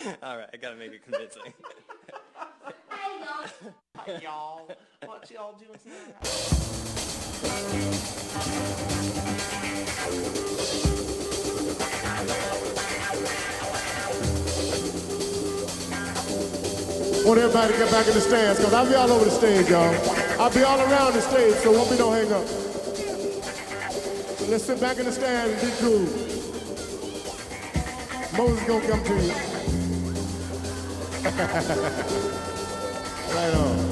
All right, I gotta make it convincing. Hey y'all. Hi, y'all. What y'all doing tonight? want everybody to get back in the stands, because I'll be all over the stage, y'all. I'll be all around the stage, so won't be no hang up. So let's sit back in the stands and be cool. Moses gonna come to you. Right on.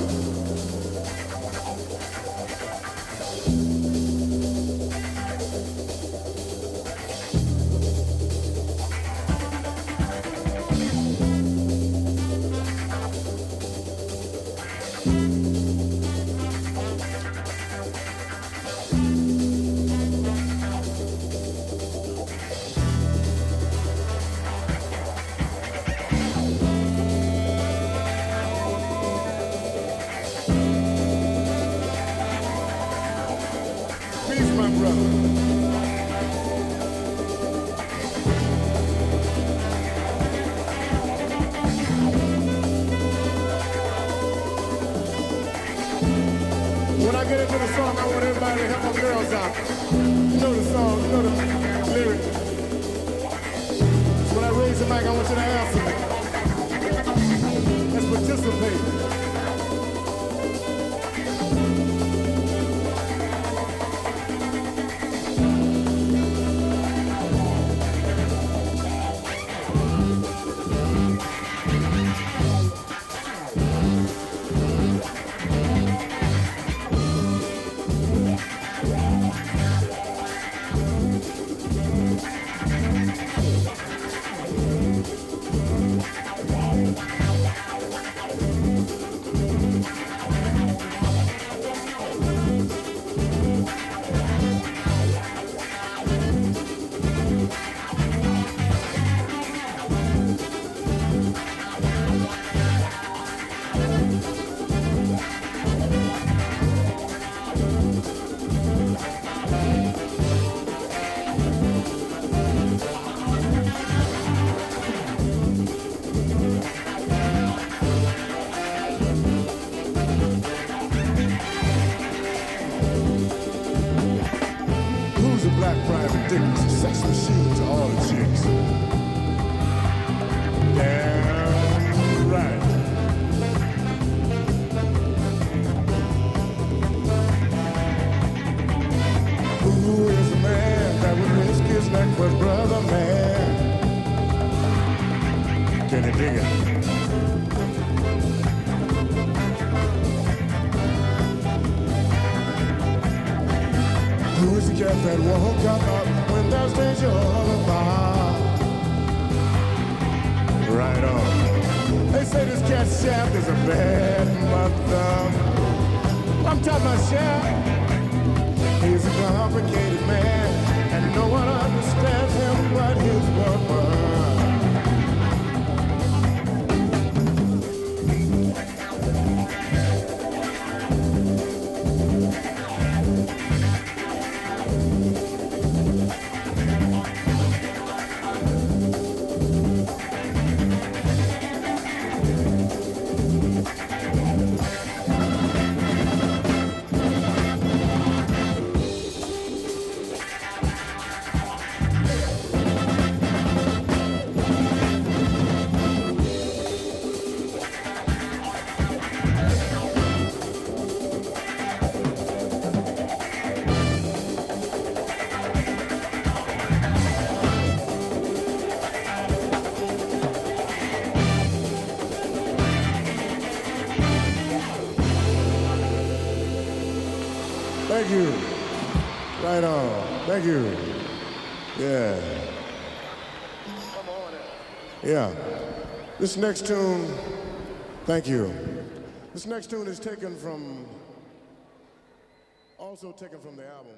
Thank you. Yeah. Yeah. This next tune, thank you. This next tune is taken from, also taken from the album.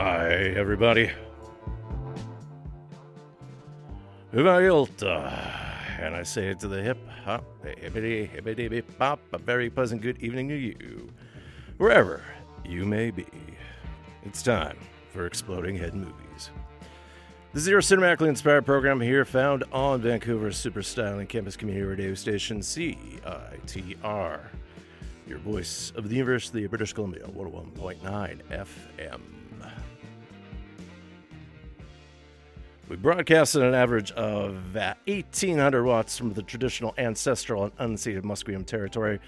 Hi, everybody. Uvailta. And I say it to the hip hop, hippity, hippity, hip hop. A very pleasant good evening to you, wherever you may be. It's time for Exploding Head Movies. This is your cinematically inspired program here, found on Vancouver's super styling campus community radio station CITR, your voice of the University of British Columbia, 101.9 FM. We broadcast at an average of uh, 1,800 watts from the traditional ancestral and unceded Musqueam territory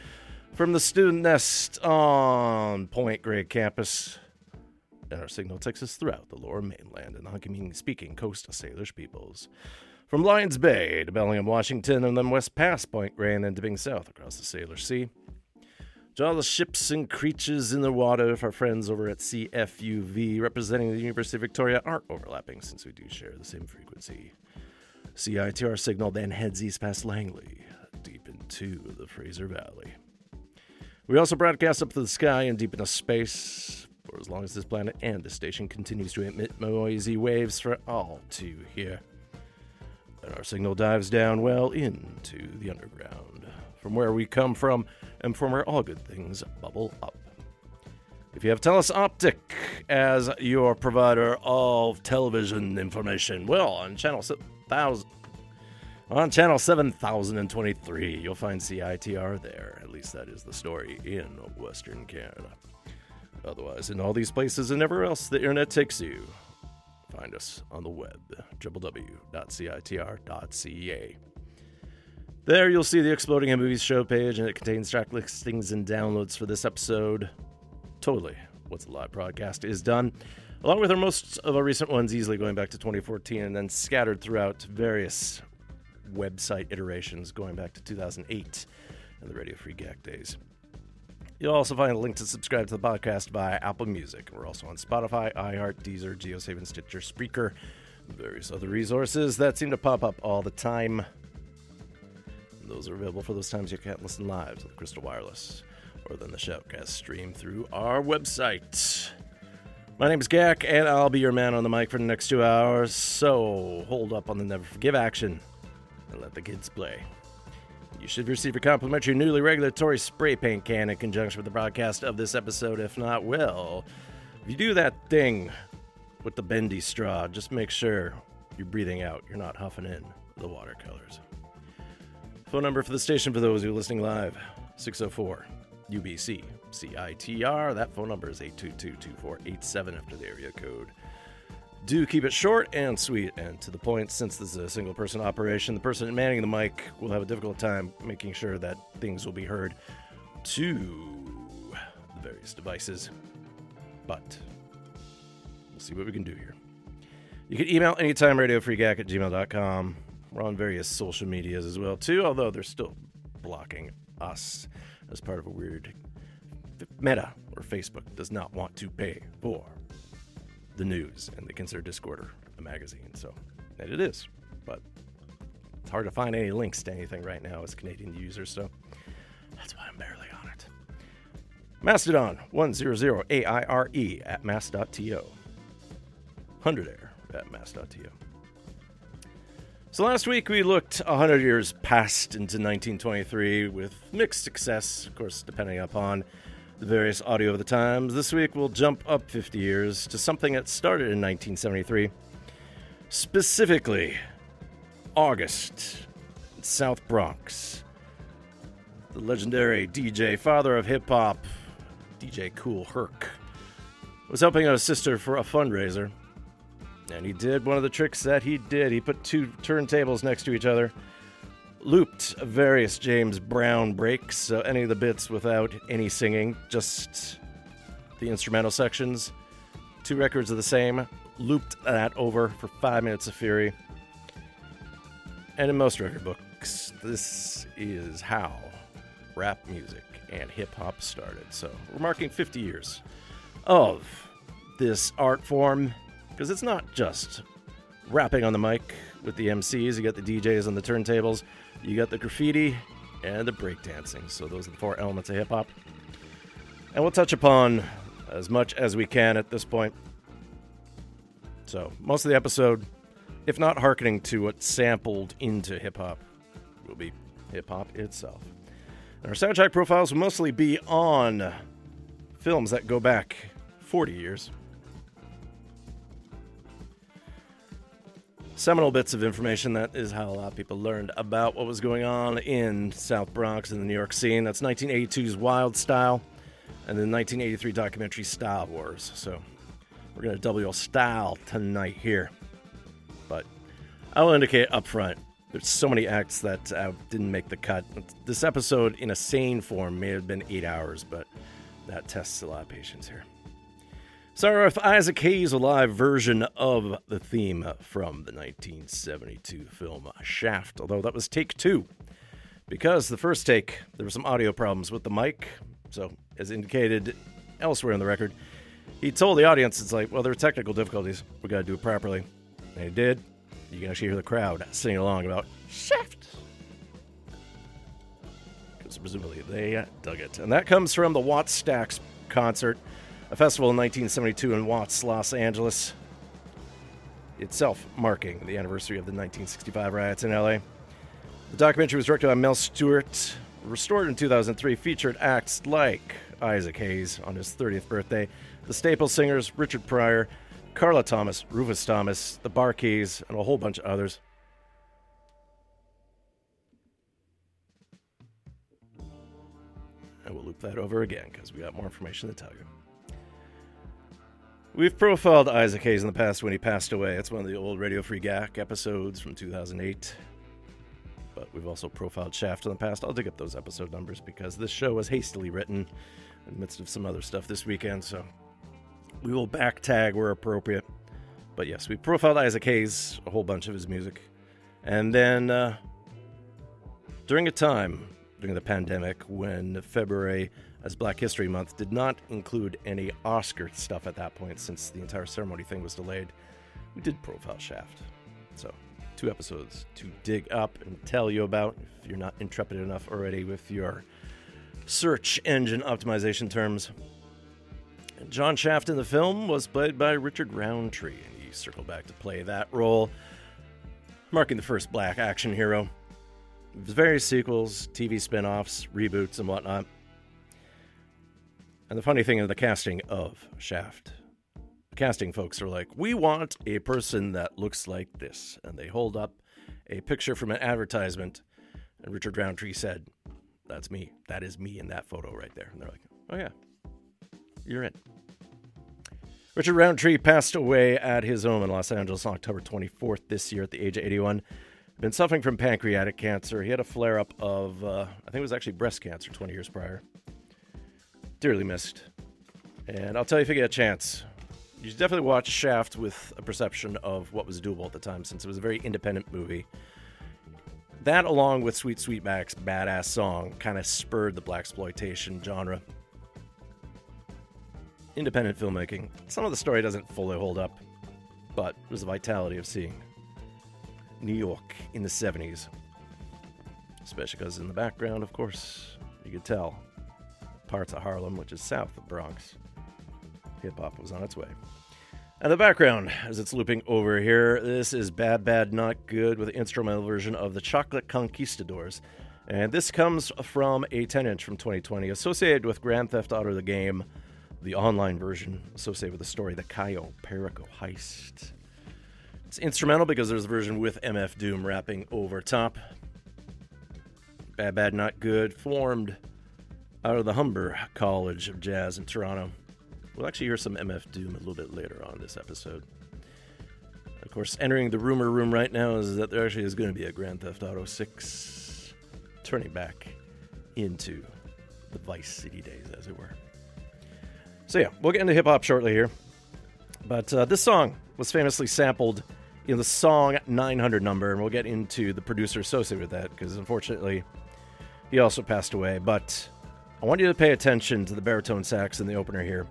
from the student nest on Point Grey campus. And our signal takes us throughout the lower mainland and the Hunkaminam speaking Coast Salish peoples. From Lions Bay to Bellingham, Washington, and then west past Point Grey and then dipping south across the Salish Sea to all the ships and creatures in the water of our friends over at CFUV representing the University of Victoria aren't overlapping since we do share the same frequency. CITR signal then heads east past Langley, deep into the Fraser Valley. We also broadcast up to the sky and deep into space for as long as this planet and the station continues to emit noisy waves for all to hear. And our signal dives down well into the underground, from where we come from and from where all good things bubble up. If you have TELUS Optik as your provider of television information, well, on channel 7000, on channel 7023, you'll find CITR there. At least that is the story in Western Canada. Otherwise, in all these places and everywhere else the internet takes you, find us on the web, www.citr.ca. There you'll see the Exploding Head Movies show page, and it contains track listings and downloads for this episode. Totally, what's a live broadcast is done, along with our most of our recent ones, easily going back to 2014, and then scattered throughout various website iterations going back to 2008 and the Radio Free Gak days. You'll also find a link to subscribe to the podcast via Apple Music. We're also on Spotify, iHeart, Deezer, JioSaavn, Stitcher, Spreaker, various other resources that seem to pop up all the time. Those are available for those times you can't listen live to the Crystal Wireless or then the Shoutcast stream through our website. My name is Gak, and I'll be your man on the mic for the next two hours. So hold up on the Never Forgive action and let the kids play. You should receive a complimentary newly regulatory spray paint can in conjunction with the broadcast of this episode. If not, well, if you do that thing with the bendy straw, just make sure you're breathing out. You're not huffing in the watercolors. Phone number for the station for those who are listening live 604 UBC CITR. That phone number is 822 2487 after the area code. Do keep it short and sweet and to the point since this is a single person operation. The person manning the mic will have a difficult time making sure that things will be heard to the various devices. But we'll see what we can do here. You can email anytime radiofreegak at gmail.com. We're on various social medias as well too, although they're still blocking us as part of a weird meta or Facebook does not want to pay for the news and they consider Discord a magazine. So and it is, but it's hard to find any links to anything right now as Canadian users. So that's why I'm barely on it. Mastodon 100AIRE at mass.to. 100 air at mass.to. So last week we looked 100 years past into 1923 with mixed success, of course, depending upon the various audio of the times. This week we'll jump up 50 years to something that started in 1973. Specifically, August, South Bronx. The legendary DJ, father of hip hop, DJ Kool Herc, was helping out his sister for a fundraiser. And he did one of the tricks that he did. He put two turntables next to each other, looped various James Brown breaks, so any of the bits without any singing, just the instrumental sections. Two records of the same, looped that over for five minutes of fury. And in most record books, this is how rap music and hip hop started. So we're marking 50 years of this art form because it's not just rapping on the mic with the MCs. You got the DJs on the turntables, you got the graffiti, and the breakdancing. So those are the four elements of hip hop. And we'll touch upon as much as we can at this point. So most of the episode, if not hearkening to what sampled into hip hop, will be hip hop itself. And our soundtrack profiles will mostly be on films that go back 40 years. Seminal bits of information. That is how a lot of people learned about what was going on in South Bronx and the New York scene. That's 1982's Wild Style and the 1983 documentary Style Wars. So we're going to double your style tonight here. But I will indicate up front there's so many acts that uh, didn't make the cut. This episode, in a sane form, may have been eight hours, but that tests a lot of patience here. With Isaac Hayes' live version of the theme from the 1972 film Shaft, although that was take two. Because the first take, there were some audio problems with the mic, so as indicated elsewhere in the record, he told the audience, it's like, well, there are technical difficulties. We got to do it properly. And he did. You can actually hear the crowd singing along about Shaft. Because presumably they dug it. And that comes from the Wattstax concert, a festival in 1972 in Watts, Los Angeles, itself marking the anniversary of the 1965 riots in LA. The documentary was directed by Mel Stuart, restored in 2003, featured acts like Isaac Hayes on his 30th birthday, the Staple Singers, Richard Pryor, Carla Thomas, Rufus Thomas, the Bar-Kays, and a whole bunch of others. And we'll loop that over again because we got more information to tell you. We've profiled Isaac Hayes in the past when he passed away. It's one of the old Radio Free Gak episodes from 2008. But we've also profiled Shaft in the past. I'll dig up those episode numbers because this show was hastily written in the midst of some other stuff this weekend, so we will back tag where appropriate. But yes, we profiled Isaac Hayes, a whole bunch of his music. And then uh, during a time during the pandemic when February as Black History Month did not include any Oscar stuff at that point since the entire ceremony thing was delayed, we did profile Shaft. So, two episodes to dig up and tell you about if you're not intrepid enough already with your search engine optimization terms. John Shaft in the film was played by Richard Roundtree, and he circled back to play that role, marking the first black action hero. Various sequels, TV spin offs, reboots, and whatnot. And the funny thing is the casting of Shaft. The casting folks are like, we want a person that looks like this. And they hold up a picture from an advertisement. And Richard Roundtree said, That's me. That is me in that photo right there. And they're like, Oh, yeah, you're in. Richard Roundtree passed away at his home in Los Angeles on October 24th this year at the age of 81. Been suffering from pancreatic cancer. He had a flare up of, uh, I think it was actually breast cancer 20 years prior. Dearly missed. And I'll tell you if you get a chance, you should definitely watch Shaft with a perception of what was doable at the time since it was a very independent movie. That, along with Sweet Sweetback's badass song, kind of spurred the black exploitation genre independent filmmaking. Some of the story doesn't fully hold up, but there's the vitality of seeing New York in the 70s. Especially because in the background, of course, you could tell parts of Harlem, which is south of Bronx. Hip hop was on its way. And the background, as it's looping over here, this is Bad Bad Not Good with instrumental version of the Chocolate Conquistadors. And this comes from a 10 inch from 2020 associated with Grand Theft Auto the game the online version associated with the story, the Cayo Perico heist. It's instrumental because there's a version with MF Doom rapping over top. Bad Bad Not Good formed out of the Humber College of Jazz in Toronto. We'll actually hear some MF Doom a little bit later on this episode. Of course, entering the rumor room right now is that there actually is going to be a Grand Theft Auto 6 turning back into the Vice City days, as it were. So yeah, we'll get into hip hop shortly here. But uh, this song was famously sampled in the song 900 number, and we'll get into the producer associated with that because unfortunately he also passed away. But I want you to pay attention to the baritone sax in the opener here.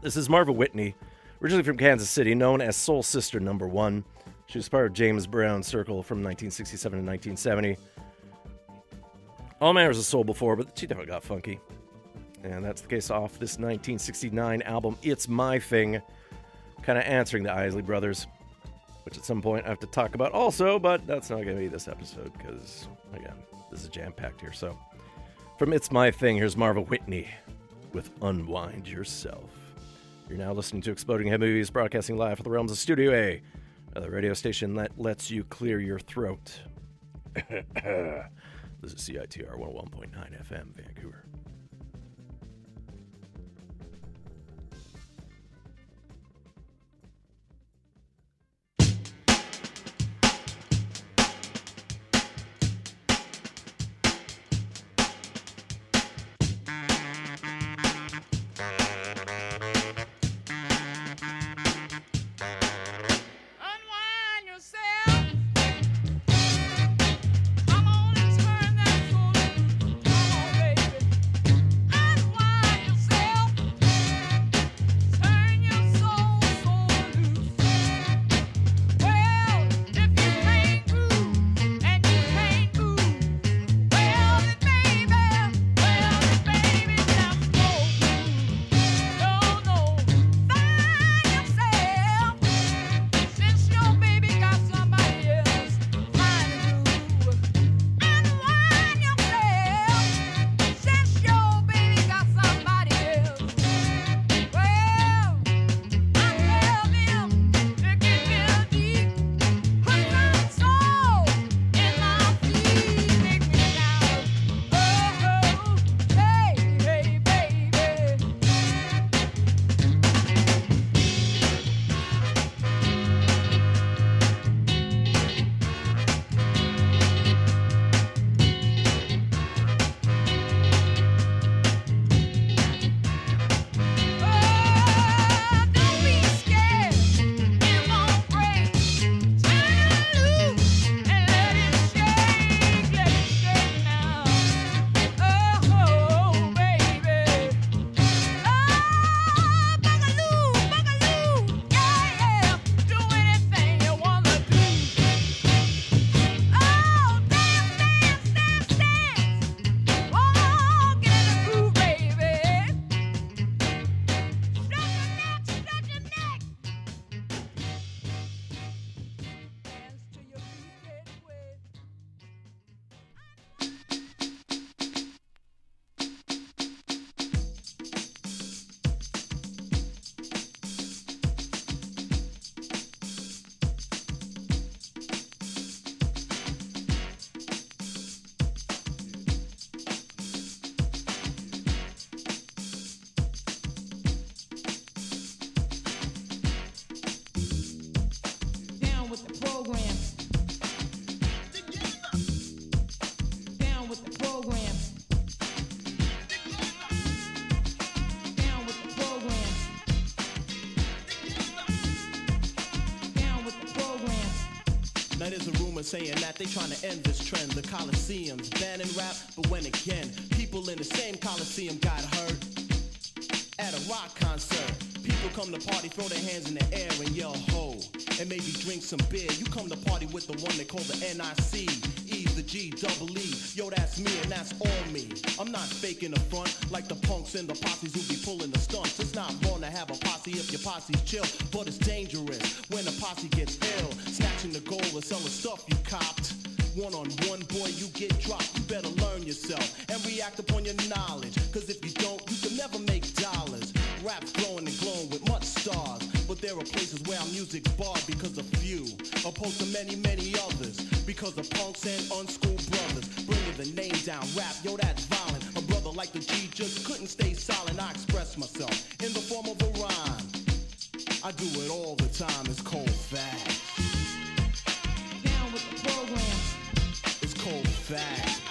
This is Marva Whitney, originally from Kansas City, known as Soul Sister Number One. She was part of James Brown's Circle from 1967 to 1970. All Manners of Soul before, but she never got funky and that's the case off this 1969 album, It's My Thing. kind of answering the Isley brothers, which at some point I have to talk about also, but that's not going to be this episode because, again, this is jam packed here. So, from It's My Thing, here's Marva Whitney with Unwind Yourself. You're now listening to Exploding Head Movies, broadcasting live from the realms of Studio A, the radio station that lets you clear your throat. this is CITR 101.9 FM, Vancouver. Saying that they trying to end this trend. The Coliseum's banning rap, but when again, people in the same Coliseum got hurt at a rock concert. People come to party, throw their hands in the air and yell ho. And maybe drink some beer. You come to party with the one they call the NIC. The G double E. Yo, that's me and that's all me. I'm not faking the front like the punks and the posses who be pulling the stunts. It's not wrong to have a posse if your posse's chill, but it's dangerous when a posse gets ill. Snatching the gold or selling stuff you copped. One on one, boy, you get dropped. You better learn yourself and react upon your knowledge. Cause if you don't, you can never make dollars. Rap's growing and glowing there are places where our music's barred because of few, opposed to many, many others. Because of punks and unschooled brothers. Bringing the name down, rap, yo, that's violent. A brother like the G just couldn't stay silent. I express myself in the form of a rhyme. I do it all the time, it's cold facts. Down with the program. It's cold facts,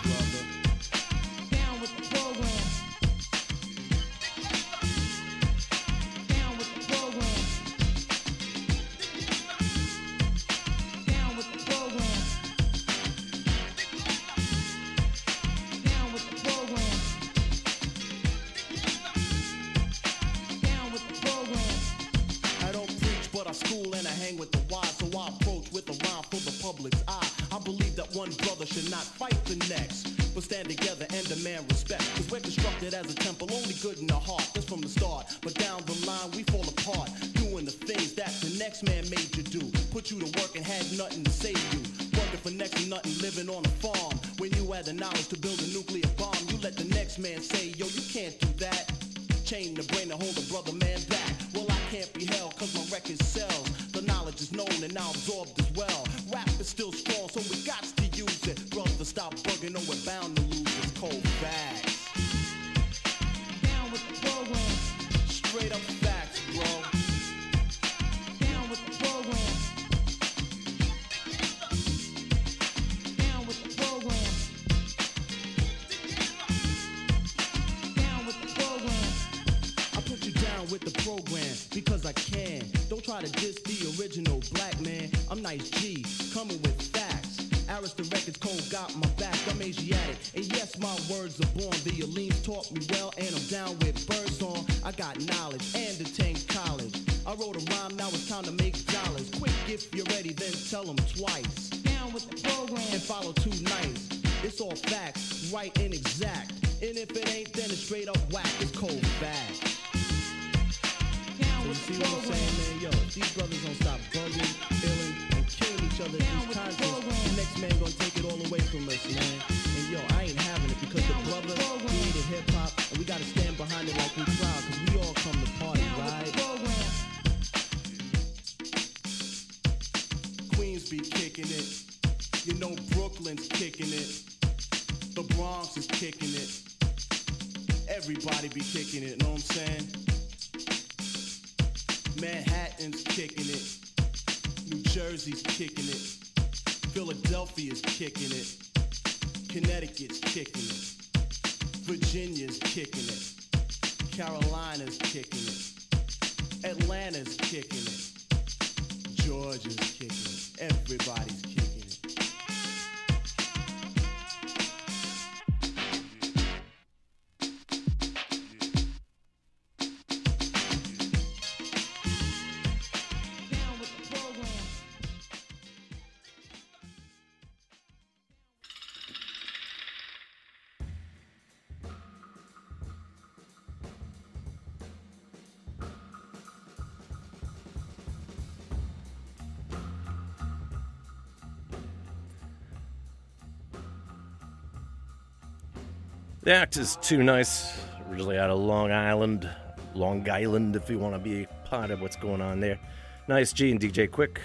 The act is too nice. Originally out of Long Island, Long Island, if you want to be part of what's going on there. Nice G and DJ Quick.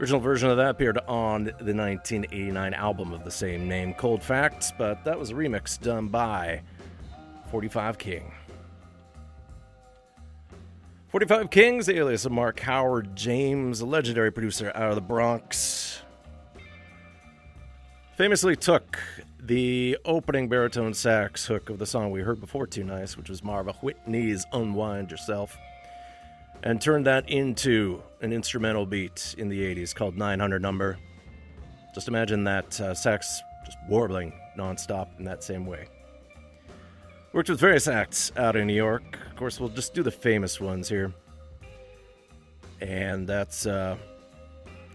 Original version of that appeared on the 1989 album of the same name, Cold Facts, but that was a remix done by 45 King. 45 Kings, alias of Mark Howard James, a legendary producer out of the Bronx, famously took the opening baritone sax hook of the song we heard before Too Nice, which was Marva Whitney's Unwind Yourself, and turned that into an instrumental beat in the 80s called 900 Number. Just imagine that uh, sax just warbling nonstop in that same way. Worked with various acts out in New York. Of course, we'll just do the famous ones here. And that's uh,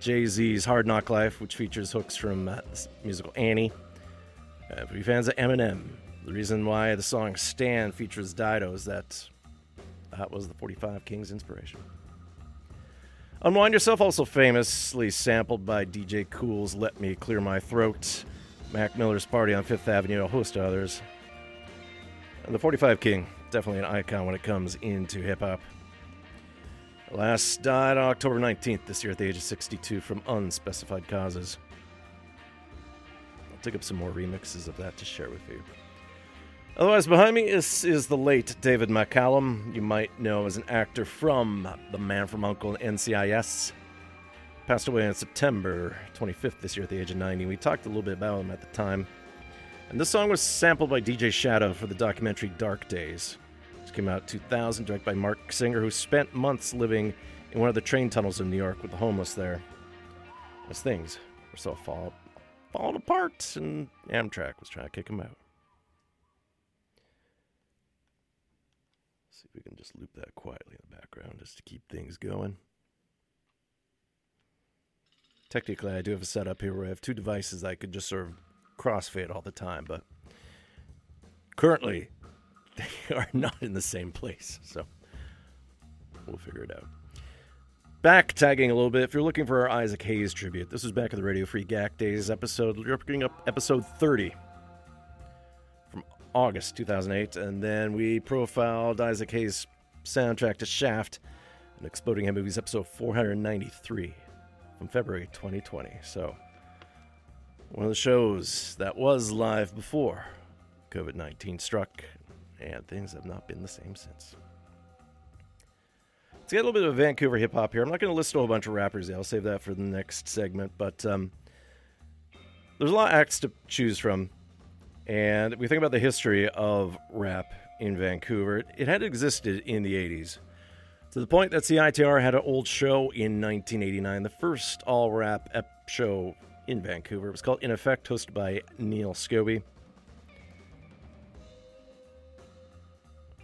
Jay Z's Hard Knock Life, which features hooks from uh, musical Annie. Uh, for you fans of Eminem, the reason why the song Stand features Dido is that that was the 45 Kings inspiration. Unwind Yourself, also famously sampled by DJ Kool's Let Me Clear My Throat, Mac Miller's Party on Fifth Avenue, a host of others. And the 45 King, definitely an icon when it comes into hip hop. Last died October 19th this year at the age of 62 from unspecified causes. Take up some more remixes of that to share with you. Otherwise, behind me is, is the late David McCallum. You might know as an actor from The Man from Uncle and NCIS. Passed away on September 25th this year at the age of 90. We talked a little bit about him at the time. And this song was sampled by DJ Shadow for the documentary Dark Days. This came out 2000, directed by Marc Singer, who spent months living in one of the train tunnels in New York with the homeless there. As things were so fall, falling apart, and Amtrak was trying to kick him out. See if we can just loop that quietly in the background just to keep things going. Technically, I do have a setup here where I have two devices I could just sort of crossfade all the time, but currently they are not in the same place. So we'll figure it out. Back tagging a little bit. If you're looking for our Isaac Hayes tribute, this is back at the Radio Free Gak Days episode. You're picking up episode 30 from August 2008, and then we profiled Isaac Hayes' soundtrack to Shaft and Exploding Head Movies episode 493 from February 2020. So one of the shows that was live before COVID 19 struck, and things have not been the same since. Let's get a little bit of Vancouver hip hop here. I'm not going to list a whole bunch of rappers, I'll save that for the next segment, but um, there's a lot of acts to choose from. And we think about the history of rap in Vancouver, it had existed in the 80s. To the point that CITR had an old show in 1989, the first all rap ep show in Vancouver. It was called In Effect, hosted by Neil Scobie.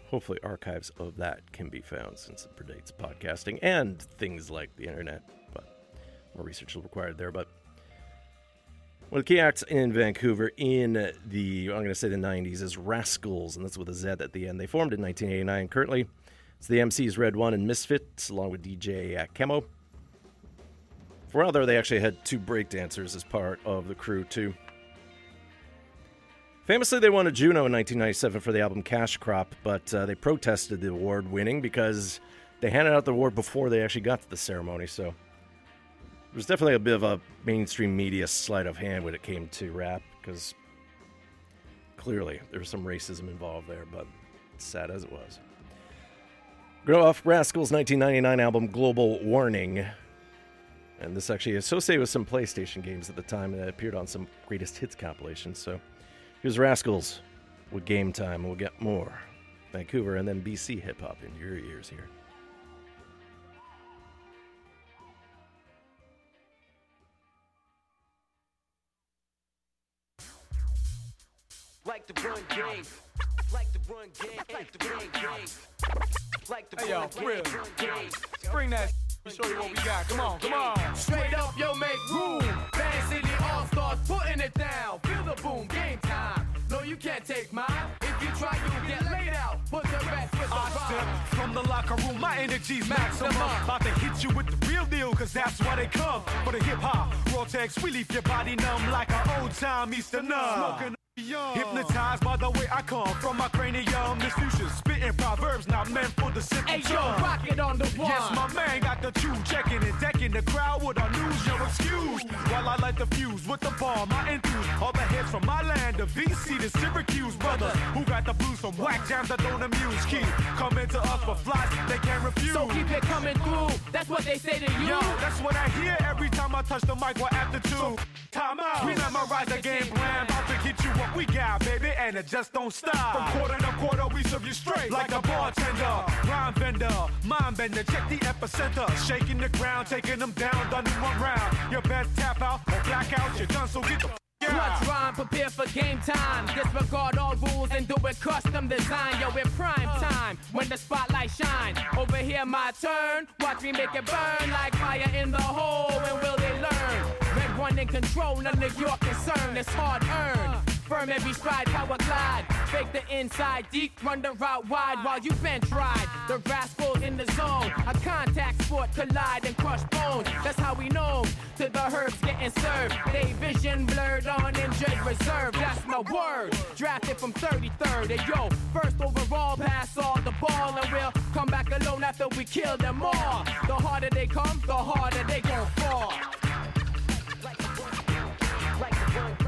Hopefully, archives of that can be found since it predates podcasting and things like the internet. But more research is required there. But one of the key acts in Vancouver in the, I'm going to say the 90s, is Rascalz, and that's with a Z at the end. They formed in 1989. Currently, it's the MCs Red One and Misfits, along with DJ uh, Kemo. For while there, they actually had two breakdancers as part of the crew, too. Famously, they won a Juno in 1997 for the album Cash Crop, but uh, they protested the award winning because they handed out the award before they actually got to the ceremony. So there's definitely a bit of a mainstream media sleight of hand when it came to rap because clearly there was some racism involved there, but sad as it was. Grow off Rascalz' 1999 album Global Warning. And this actually associated with some PlayStation games at the time and it appeared on some greatest hits compilations. So here's Rascalz with Game Time. We'll get more Vancouver and then BC hip hop in your ears here. Like the run game. Like the run game. Like the run game. Like the Hey, yo, run for real. game. Run game. Bring that. Let me show you what we got. Come on, come on. Straight up, yo, make room. Van City All Stars putting it down. Feel the boom, game time. No, you can't take mine. If you try, you get laid out. Put the rest with the I step from the locker room, my energy's maximum. About to hit you with the real deal, cause that's why they come. For the hip hop, raw text, we leave your body numb like an old time Easter numb. Smoking Hypnotized by the way I come from my cranium. This fusion spitting proverbs not meant for the simple Hey, yo, chum. rock it on the one. Yes, my man got the two checking and decking the crowd with our news. Your excuse while I light the fuse with the bomb. I enthuse all the heads from my land, the VC, the Syracuse brothers who got the blues from whack jams that don't amuse. Keep coming to us for flies they can't refuse. So keep it coming through. That's what they say to you. Yo, that's what I hear every time I touch the mic. What aptitude? Time out. We memorize the game plan. About to get you we got, baby, and it just don't stop. From quarter to quarter, we serve you straight like a bartender, rhyme vendor, mind bender. Check the epicenter, shaking the ground, taking them down, done one round. You best tap out or black out. You're done, so get the. F- Clutch rhyme, prepare for game time. Disregard all rules and do it custom design. Yo, in prime time, when the spotlight shine. Over here, my turn. Watch me make it burn like fire in the hole. And will they learn? Red one in control, none of your concern. It's hard earned. Firm every stride, power glide. Fake the inside deep, run the route wide while you bench ride. The Rascalz in the zone. A contact sport collide and crush bones. That's how we know to the herbs getting served. They vision blurred on injured reserve. That's my word. Drafted from 33rd. And yo, first overall, pass all the ball. And we'll come back alone after we kill them all. The harder they come, the harder they gon' fall. Like the game. Like the run.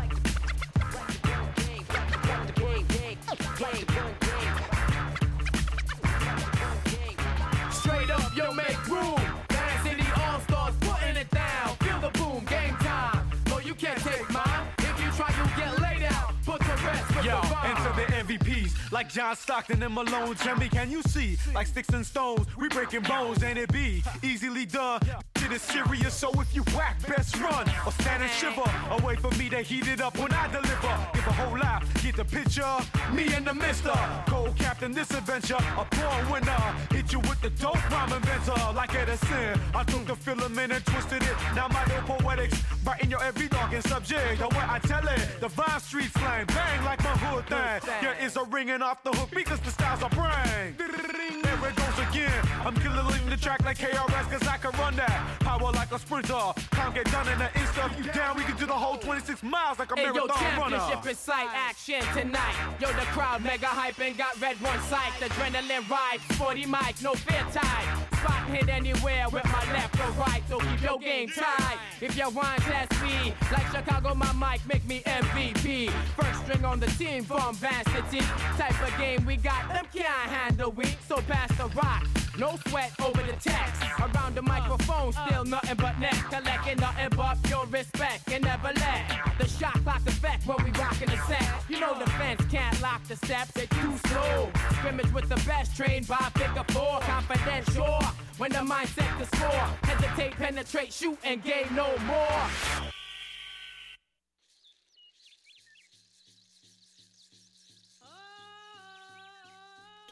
Like John Stockton and Malone. Jimmy, can you see? Like sticks and stones, we breaking bones and it be easily done. Shit is serious, so if you whack, best run or stand and shiver. Away from me, they heat it up when I deliver. Give a whole lot, get the picture? Me and the mister. Co-captain this adventure. A born winner. Hit you with the dope rhyme inventor. Like Edison. I took the filament and twisted it. Now my new poetics. Writing your every dog and subject. The way I tell it. The vibe street slang. Bang like my hood thing. Your ears are ringing off the hook because the styles are brain. There it goes again. I'm killing the track like KRS cause I can run that. Power like a sprinter. Time get done in an instant. You down, we can do the whole 26 miles like a Hey, yo, marathon runner. championship in sight, action tonight. Yo, the crowd mega hype and got red one sight. Adrenaline ride, sporty mic, no fear time. Spot hit anywhere with my left or right, so keep your game tight. If your wine test me, like Chicago, my mic make me MVP. First string on the team from Van City. Type of game we got, them can't handle we. So pass the rock, no sweat over the text. Around the microphone, still nothing but neck. Collecting nothing but pure respect and never let the shot clock effect when we rockin' the set. You know the fence can't lock the steps, it's too slow. Scrimmage with the best, trained by figure four, confident, sure. When the mindset to score, hesitate, penetrate, shoot, and gain no more.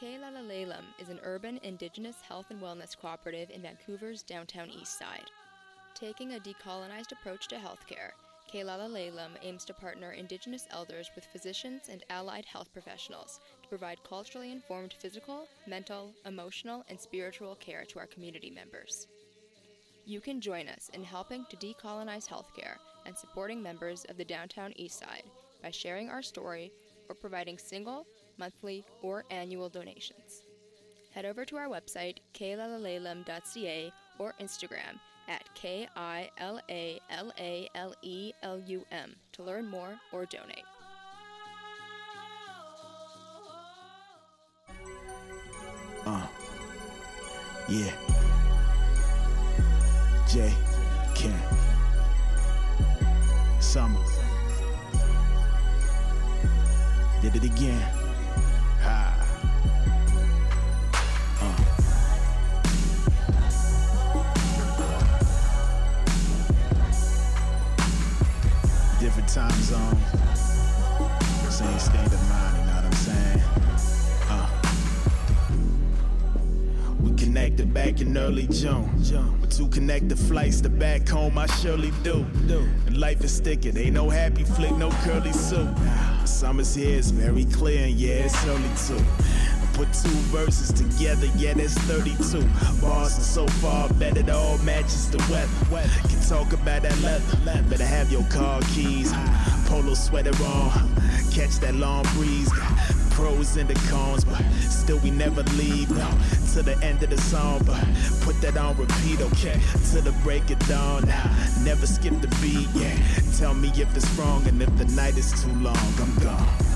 Kilala Lelum is an urban indigenous health and wellness cooperative in Vancouver's downtown east side. Taking a decolonized approach to healthcare, Kilala Lelum aims to partner indigenous elders with physicians and allied health professionals to provide culturally informed physical, mental, emotional, and spiritual care to our community members. You can join us in helping to decolonize healthcare and supporting members of the downtown east side by sharing our story or providing single, monthly, or annual donations. Head over to our website, kilalalelum.ca or Instagram at K I L A L A L E L U M to learn more or donate. Uh. Yeah. J. Ken. Summer. Did it again. Time zone. Same state of mind, you know what I'm saying? Uh. We connected back in early June. With two connected flights to back home, I surely do. And life is sticking, ain't no happy flick, no curly suit. Summer's here, it's very clear, and yeah, it's early too. Put two verses together, yeah, that's 32. Bars and so far, bet it all matches the weather. Can talk about that leather, better have your car keys. Polo sweater on, catch that long breeze. Pros and the cons, but still we never leave. No, to the end of the song, but put that on repeat, okay? To the break of dawn, now never skip the beat, yeah. Tell me if it's wrong, and if the night is too long, I'm gone.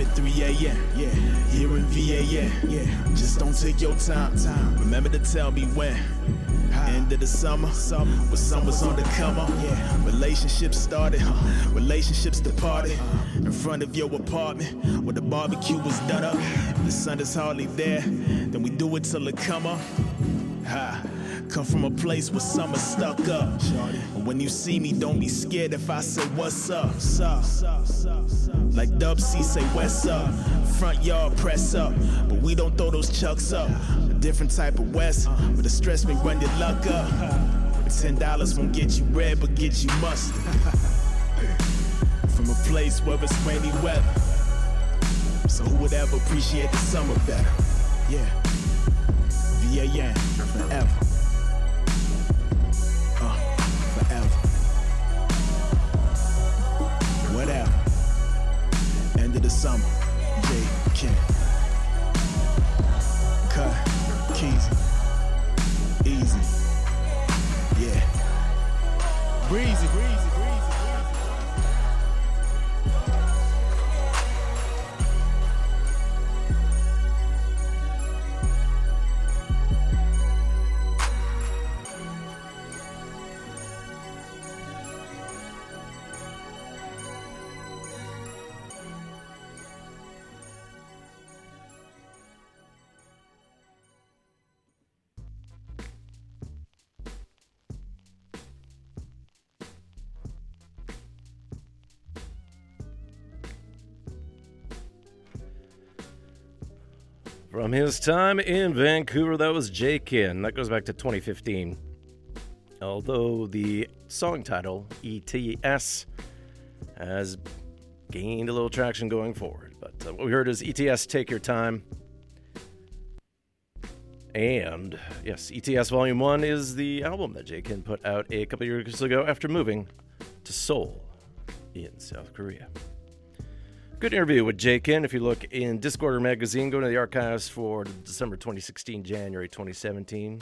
At 3 a.m. Yeah. Here in VA, yeah. Just don't take your time. Time. Remember to tell me when. End of the summer, summer, when summer's on the come up. Yeah. Relationships started, huh? relationships departed. In front of your apartment, where the barbecue was done up. The sun is hardly there, then we do it till it come up. Ha. Come from a place where summer's stuck up. And when you see me, don't be scared if I say what's up. Like Dub C say what's up. Front yard press up, but we don't throw those chucks up. A different type of West, but the stress may run your luck up. Ten dollars won't get you red, but get you mustard. From a place where it's rainy weather. So who would ever appreciate the summer better? Yeah. VAN forever. Of the summer. J. Ken. Cut. Keezy. Easy. Yeah. Breezy. Breezy. From his time in Vancouver, that was Jaykin. That goes back to 2015. Although the song title, ETS, has gained a little traction going forward. But uh, what we heard is ETS Take Your Time. And yes, ETS Volume 1 is the album that Jaykin put out a couple years ago after moving to Seoul in South Korea. Good interview with Jaykin. If you look in Discorder magazine, go to the archives for December 2016, January 2017.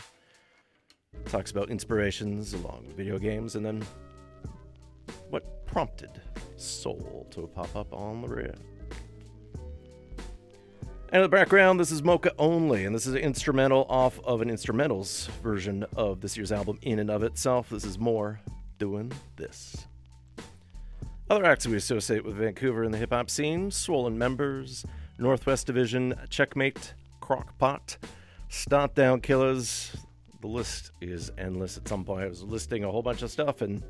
Talks about inspirations along with video games and then what prompted Seoul to pop up on the rear. And in the background, this is Moka Only, and this is an instrumental off of an instrumentals version of this year's album in and of itself. This is more doing this. Other acts we associate with Vancouver in the hip hop scene Swollen Members, Northwest Division, Checkmate, Crockpot, Stomp Down Killers. The list is endless. At some point, I was listing a whole bunch of stuff, and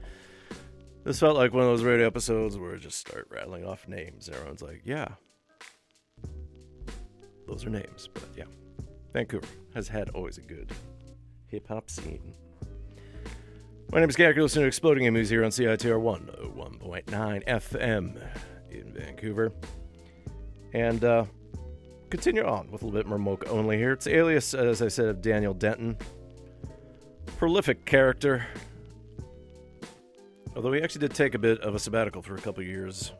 this felt like one of those radio episodes where I just start rattling off names. And everyone's like, yeah, those are names. But yeah, Vancouver has had always a good hip hop scene. My name is Gary. You're to Exploding Head Movies here on CITR 101.9 FM in Vancouver. And uh, continue on with a little bit more Moka Only here. It's alias, as I said, of Daniel Denton. Prolific character. Although he actually did take a bit of a sabbatical for a couple years.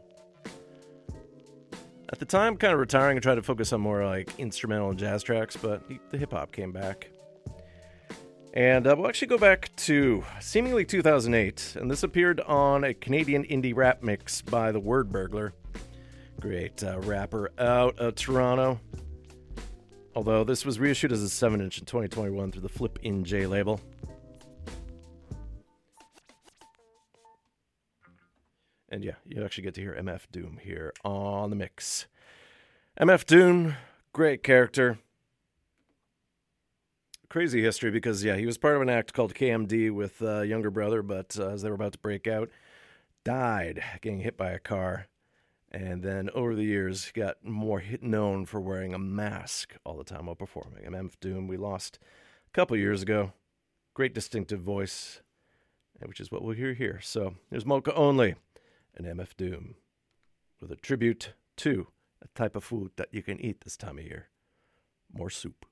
At the time, kind of retiring and trying to focus on more like instrumental and jazz tracks, but he, the hip hop came back. And uh, we'll actually go back to seemingly 2008, and this appeared on a Canadian indie rap mix by the Wordburglar, great uh, rapper out of Toronto. Although this was reissued as a 7 inch in 2021 through the Flipnjay label. And yeah, you actually get to hear MF Doom here on the mix. MF Doom, great character crazy history because yeah, he was part of an act called KMD with uh, younger brother, but uh, as they were about to break out, died getting hit by a car, and then over the years got more hit known for wearing a mask all the time while performing. MF Doom we lost a couple years ago. Great distinctive voice, which is what we'll hear here. So here's Moka Only and MF Doom with a tribute to a type of food that you can eat this time of year. More soup.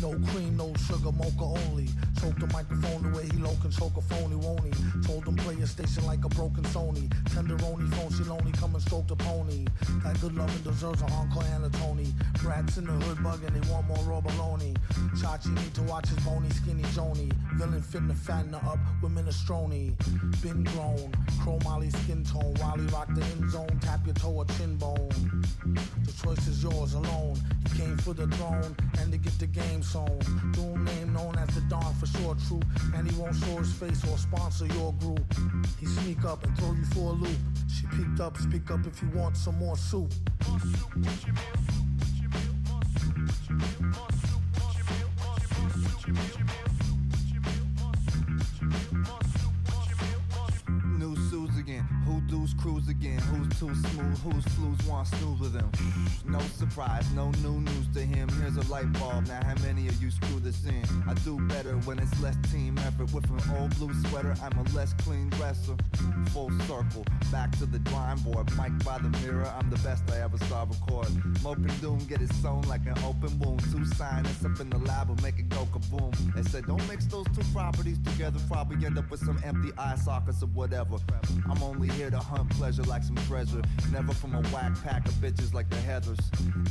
No cream, no sugar, mocha only. Choke the microphone the way he low can choke a phony, won't he? Told him play a station like a broken Sony. Tenderoni phone, she lonely, come and stroke the pony. That good loving deserves an encore and a Tony. Rats in the hood bugging, they want more raw baloney. Chachi need to watch his bony, skinny Joni. Villain fitting to fatten her up with minestrone. Been grown, chrome skin tone. Wally rock the end zone, tap your toe or chin bone. The choice is yours alone. He came for the throne and to get the game sewn. Doom name known as the Don for sure true. And he won't show his face or sponsor your group. He sneak up and throw you for a loop. She peeked up, speak up if you want some more soup. New who's flues want snooze with him. No surprise, no new news to him. Here's a light bulb, now how many of you screw this in? I do better when it's less team effort. With an old blue sweater, I'm a less clean dresser. Full circle, back to the drawing board. Mic by the mirror, I'm the best I ever saw record. Mope and doom, get it sewn like an open wound. Two scientists up in the lab will make it go kaboom. They said, don't mix those two properties together, probably end up with some empty eye sockets or whatever. I'm only here to hunt pleasure like some treasure. Never from a whack pack of bitches like the Heathers.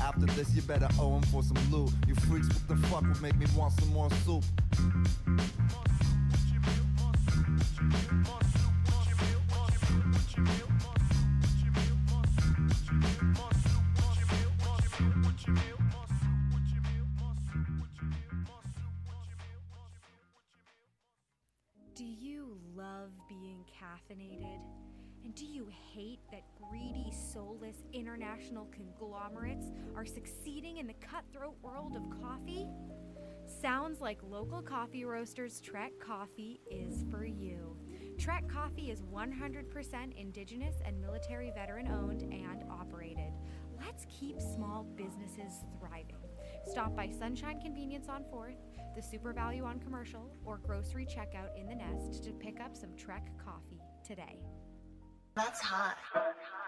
After this, you better owe 'em for some loot. You freaks, what the fuck would make me want some more soup? Do you love being caffeinated? And do you hate that greedy, soulless international conglomerates are succeeding in the cutthroat world of coffee? Sounds like local coffee roasters Trek Coffee is for you. Trek Coffee is 100% indigenous and military veteran owned and operated. Let's keep small businesses thriving. Stop by Sunshine Convenience on 4th, the Super Valu on Commercial, or grocery checkout in the Nest to pick up some Trek Coffee today. That's hot.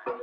It's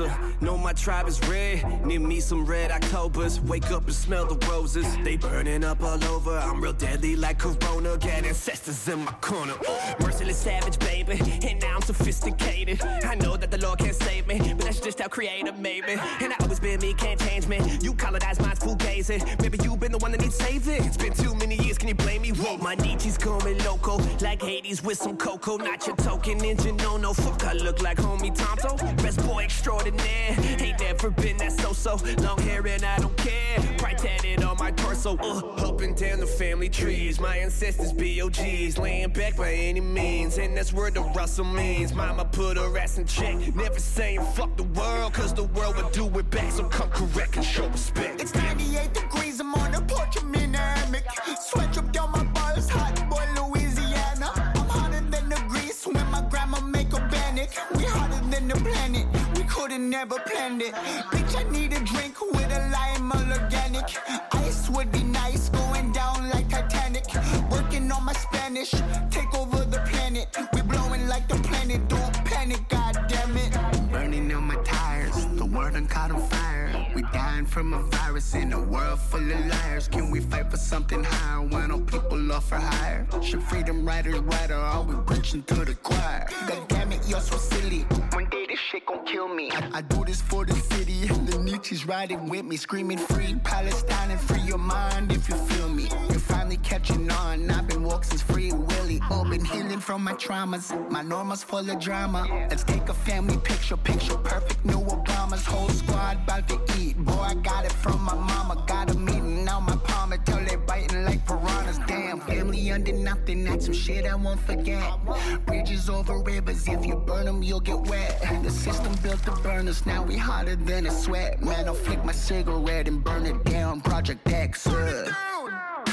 Know my tribe is red, need me some red Octobers. Wake up and smell the roses, they burning up all over. I'm real deadly like Corona, got ancestors in my corner. Merciless savage, baby, and now I'm sophisticated. I know that the Lord can't save me, but that's just how Creator made me. And I always been me, can't change me. You colonize minds, full gazing. Maybe you been the one that needs saving. It's been too many years, can you blame me? Whoa, my Nietzsche's going loco, like Hades with some cocoa. Not your token engine, no, no. Fuck, I look like homie Tonto. Best boy extraordinaire. Ain't never been that so so. Long hair and I don't care. Pride tatted on my torso. Uh, up and down the family trees. My ancestors BOGs. Laying back by any means. And that's where the Russell means. Mama put her ass in check. Never saying fuck the world, cause the world would do it back. So come correct and show respect. It's 98 degrees, I'm on the porch, I'm in a. Sweat drip down my balls, hot boy, Louisiana. I'm hotter than the grease when my grandma make a bannock. We hotter than the planet, never planned it. Bitch, I need a drink with a lime all organic. Ice would be nice, going down like Titanic. Working on my Spanish, from a virus in a world full of liars. Can we fight for something higher when all people offer higher? Should freedom riders wider? Are we preaching to the choir? God damn it, you're so silly. One day this shit gon' kill me. I, I do this for the city. The Nietzsche's riding with me, screaming free Palestine and free your mind if you feel me. You're finally catching on. I've been walking since Free Willy. Oh, been healing from my traumas. My normals full of drama. Let's take a family picture, picture perfect. New Obama's whole squad about to eat. Boy, I got it from my mama. Got a meeting on my palm until they biting like piranhas. Damn, family under nothing. That's some shit I won't forget. Bridges over rivers. If you burn them, you'll get wet. The system built to burn us. Now we hotter than a sweat. Man, I'll flick my cigarette and burn it down. Project X. uh. It's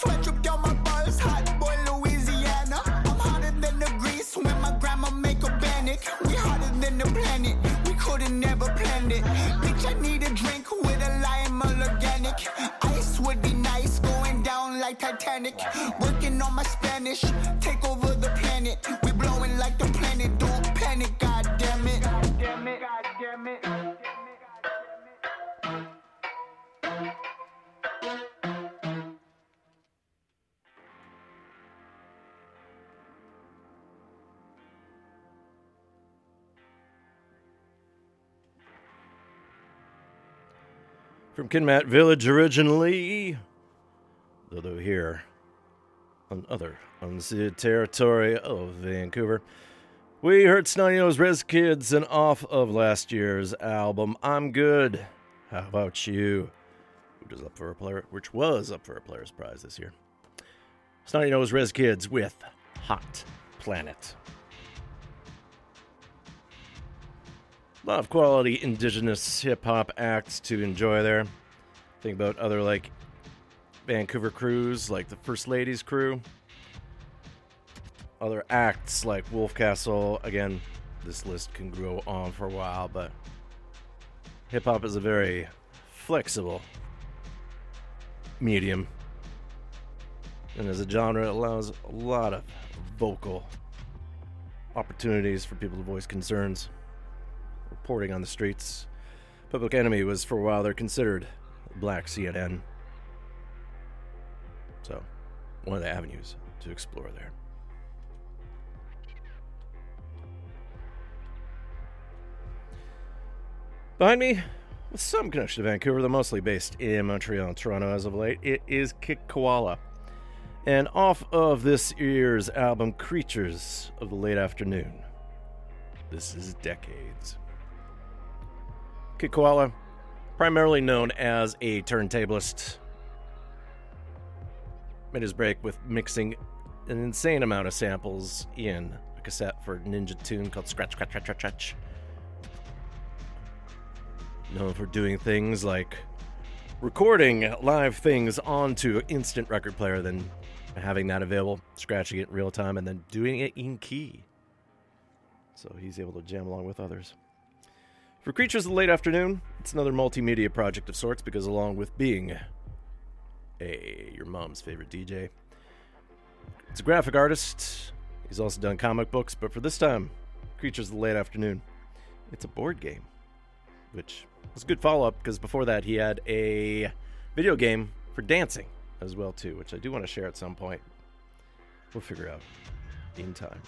Sweat drip down my balls, hot boy, Louisiana. I'm hotter than the grease when my grandma make a bannock. We hotter than the planet, we could've never planned it. Bitch, I need a drink with a lime organic. Ice would be nice, going down like Titanic. Working on my Spanish, take over the planet. We From Kitamaat Village originally, though here on other unceded territory of Vancouver. We heard Snotty Rez Kids and off of last year's album, I'm Good. How about you? Which was up for a player which was up for a Polaris Prize this year. Snotty Nose Rez Kids with Hot Planet. A lot of quality indigenous hip hop acts to enjoy there. Think about other like Vancouver crews, like the First Ladies crew. Other acts like Wolf Castle. Again, this list can go on for a while, but hip hop is a very flexible medium. And as a genre, it allows a lot of vocal opportunities for people to voice concerns reporting on the streets. Public Enemy was for a while they're considered black CNN. So, one of the avenues to explore there. Behind me, with some connection to Vancouver, though mostly based in Montreal and Toronto as of late, it is Kid Koala. And off of this year's album, Creatures of the Late Afternoon. This is Decades. Koala, primarily known as a turntablist, made his break with mixing an insane amount of samples in a cassette for Ninja Tune called Scratch, Scratch, Scratch, Scratch, Scratch. Known for doing things like recording live things onto instant record player, then having that available, scratching it in real time, and then doing it in key. So he's able to jam along with others. For Creatures of the Late Afternoon, it's another multimedia project of sorts because, along with being a your mom's favorite DJ, it's a graphic artist. He's also done comic books, but for this time, Creatures of the Late Afternoon, it's a board game, which was a good follow up because before that he had a video game for dancing as well too, which I do want to share at some point. We'll figure out in time.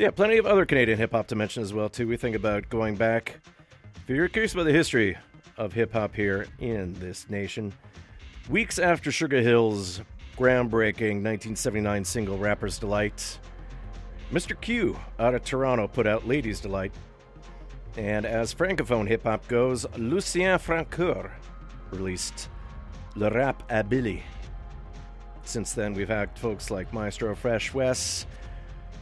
So yeah, plenty of other Canadian hip hop to mention as well too. We think about going back. If you're curious about the history of hip hop here in this nation, weeks after Sugar Hill's groundbreaking 1979 single "Rapper's Delight," Mr. Q out of Toronto put out "Ladies Delight," and as francophone hip hop goes, Lucien Francoeur released "Le Rap à Billy." Since then, we've had folks like Maestro Fresh West.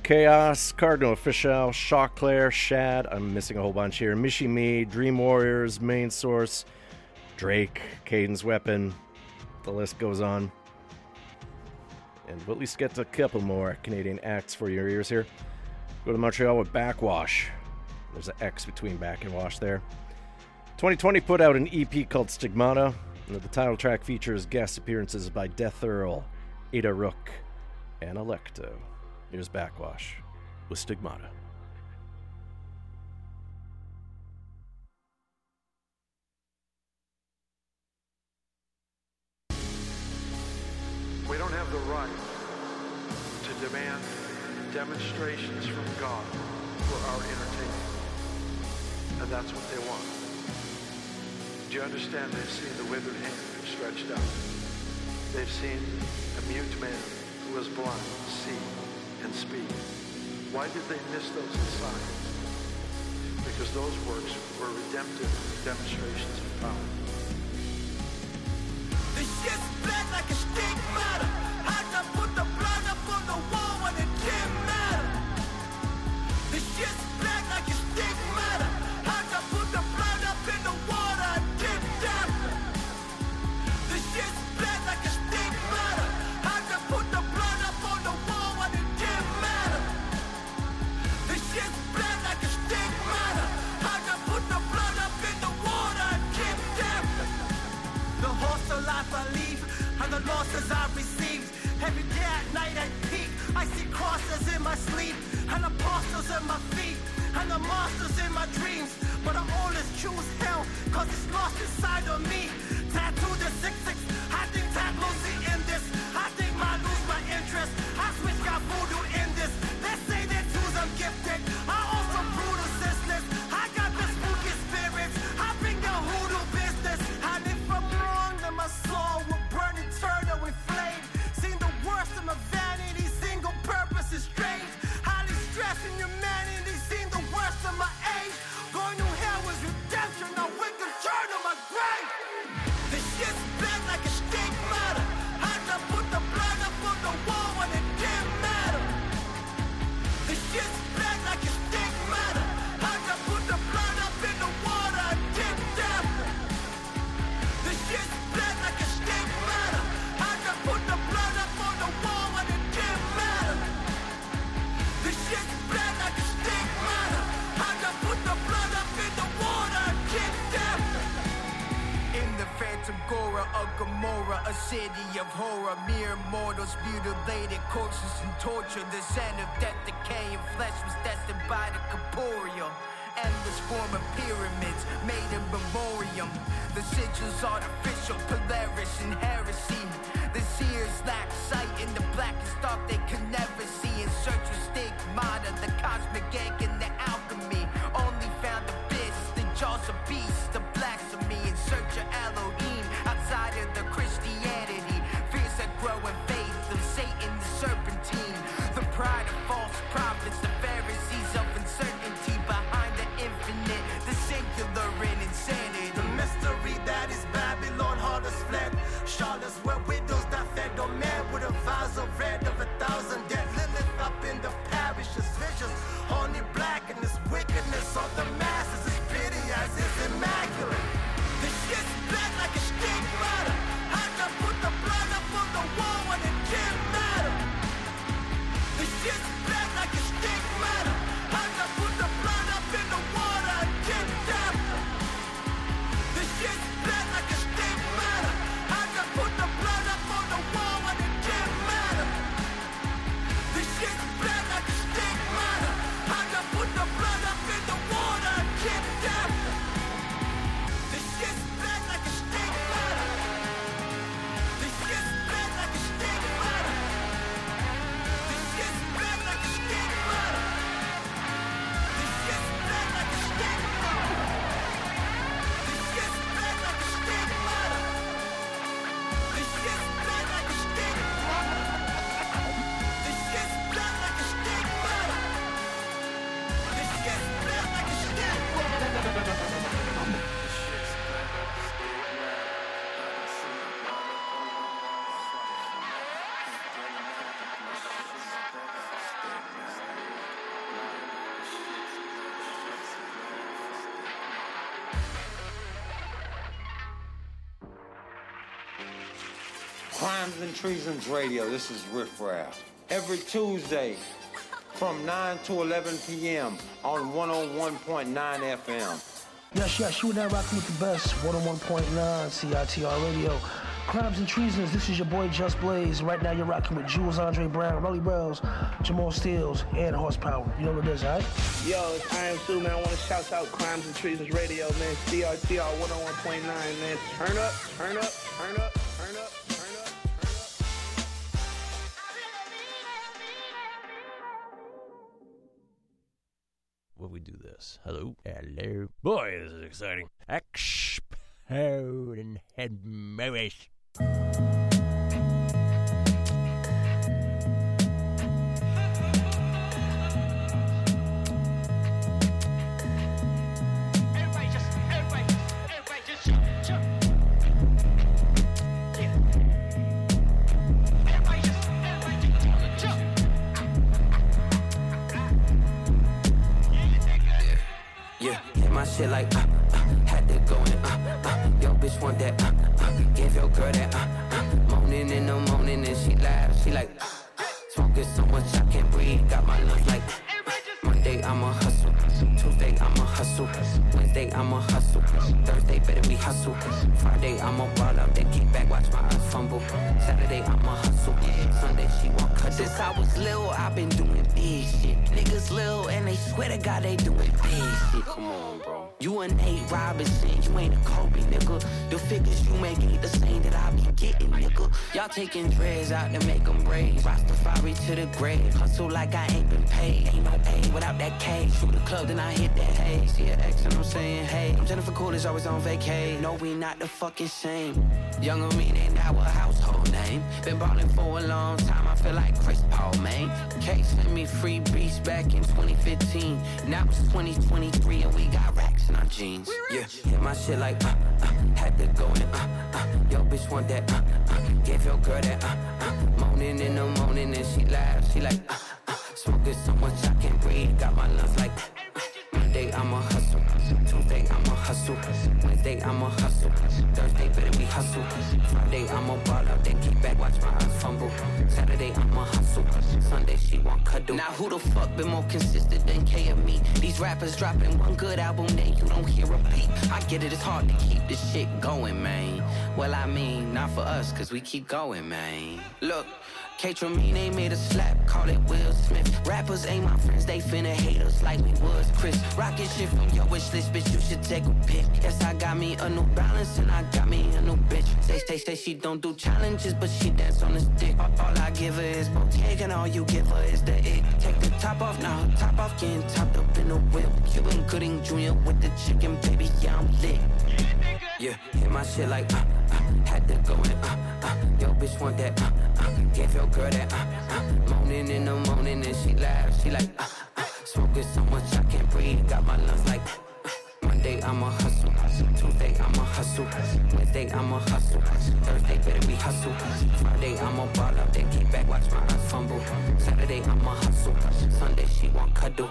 Chaos, Kardinal Offishall, Choclair, Shad, I'm missing a whole bunch here, Michie Mee, Dream Warriors, Main Source, Drake, Cadence Weapon, the list goes on. And we'll at least get a couple more Canadian acts for your ears here. Go to Montreal with Backxwash. There's an X between back and wash there. 2020 put out an EP called Stigmata. And the title track features guest appearances by Deathirl, Ada Rook, and Electo. Here's Backxwash with Stigmata. We don't have the right to demand demonstrations from God for our entertainment. And that's what they want. Do you understand? They've seen the withered hand stretched out. They've seen a mute man who was blind see and speak. Why did they miss those signs? Because those works were redemptive demonstrations of power. The shit's black like a Mere mortals, mutilated corpses and torture. The scent of death, decaying flesh was destined by the corporeal. Endless form of pyramids made in memoriam. The sigils artificial, Polaris and heresy. The seers lack sight in the blackest dark they could never Crimes and Treasons Radio. This is Riff Raff. Every Tuesday from 9 to 11 p.m. on 101.9 FM. Yes, yes, you and I rocking with the best. 101.9 CITR Radio. Crimes and Treasons, this is your boy Just Blaze. Right now you're rocking with Jules Andre Brown, Rolly Bells, Jamal Steels, and Horsepower. You know what it is, alright? Yo, it's I am Sue, man. I want to shout out Crimes and Treasons Radio, man. CITR 101.9, man. Turn up, turn up, turn up, This? Hello? Hello? Boy, this is exciting. Explode and head movies. Shit like, uh, uh, had to go in, uh, uh, yo, bitch want that, uh, uh, give your girl that, uh, uh, moaning in the morning and she laughs, she like, uh, uh, smoking so much I can't breathe, got my lungs like, hustle, Wednesday I'ma hustle, Thursday better we hustle, Friday I'ma ball up, then kick back, watch my eyes fumble, Saturday I'ma hustle, Sunday she won't cut Since I was little, I've been doing big shit, niggas little and they swear to God they doing big shit. Come on, bro. You a Nate Robinson, you ain't a Kobe, nigga. The figures you make ain't the same that I be getting, nigga. Y'all taking dreads out to make them braids. Rastafari to the grave. Hustle like I ain't been paid. Ain't no A without that K. Shoot the club, then I hit that See an X and I'm saying, hey. I'm Jennifer Coolidge, always on vacay. No, we not the fucking same. Younger me, they now a household name. Been ballin' for a long time, I feel like Chris Paul, man. K sent me free beats back in 2015. Now it's 2023 and we got racks in our jeans. Yeah, hit my shit like, uh, uh, had to go in, uh, uh, yo, bitch want that, uh, uh, gave your girl that, uh, uh, moaning in the morning and she laughs, she like, uh, uh, smoking so much I can't breathe, got my lungs like, uh, I'ma hustle. Thursday, better we hustle. Friday, I'ma ball then kick back, watch my eyes fumble. Saturday, I'ma hustle. Sunday, she want cuddle. Now, who the fuck been more consistent than K and me? These rappers dropping one good album, then you don't hear a beat. I get it, it's hard to keep this shit going, man. Well, I mean, not for us, cause we keep going, man. Look. Kaytraminé made a slap, call it Will Smith. Rappers ain't my friends, they finna hate us like we was Chris. Rocket shit from your wish list, bitch, you should take a pic. Yes, I got me a new balance and I got me a new bitch. Say, say, say she don't do challenges, but she dance on this stick. All, I give her is Bottega, and all you give her is the it. Take the top off now, top off, getting topped up in the whip. Cuban Gooding Jr. with the chicken, baby, yeah, I'm lit. Yeah, hit my shit like, uh, uh, had to go in, uh, uh, yo, bitch want that, uh, uh, gave your girl that, uh, uh, moaning in the morning and she laughs, she like, uh, uh, smoking so much I can't breathe, got my lungs like, uh, Monday I'ma hustle, Tuesday I'ma hustle, Wednesday I'ma hustle, Thursday better we hustle, Friday I'ma ball out, then kick back, watch my eyes fumble, Saturday I'ma hustle, Sunday she want cuddle.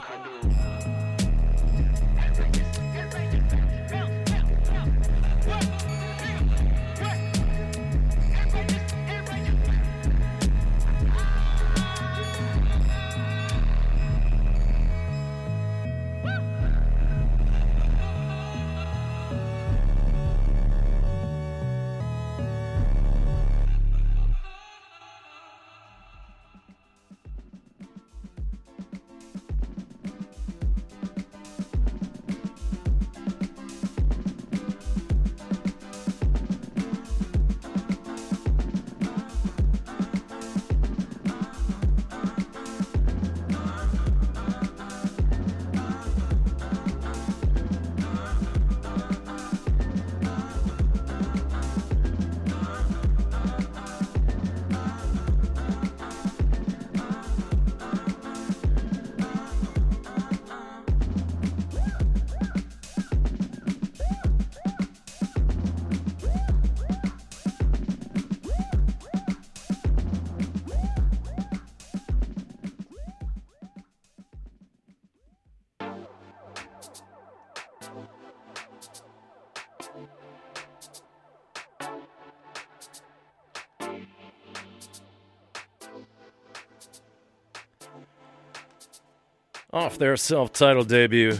Their self titled debut,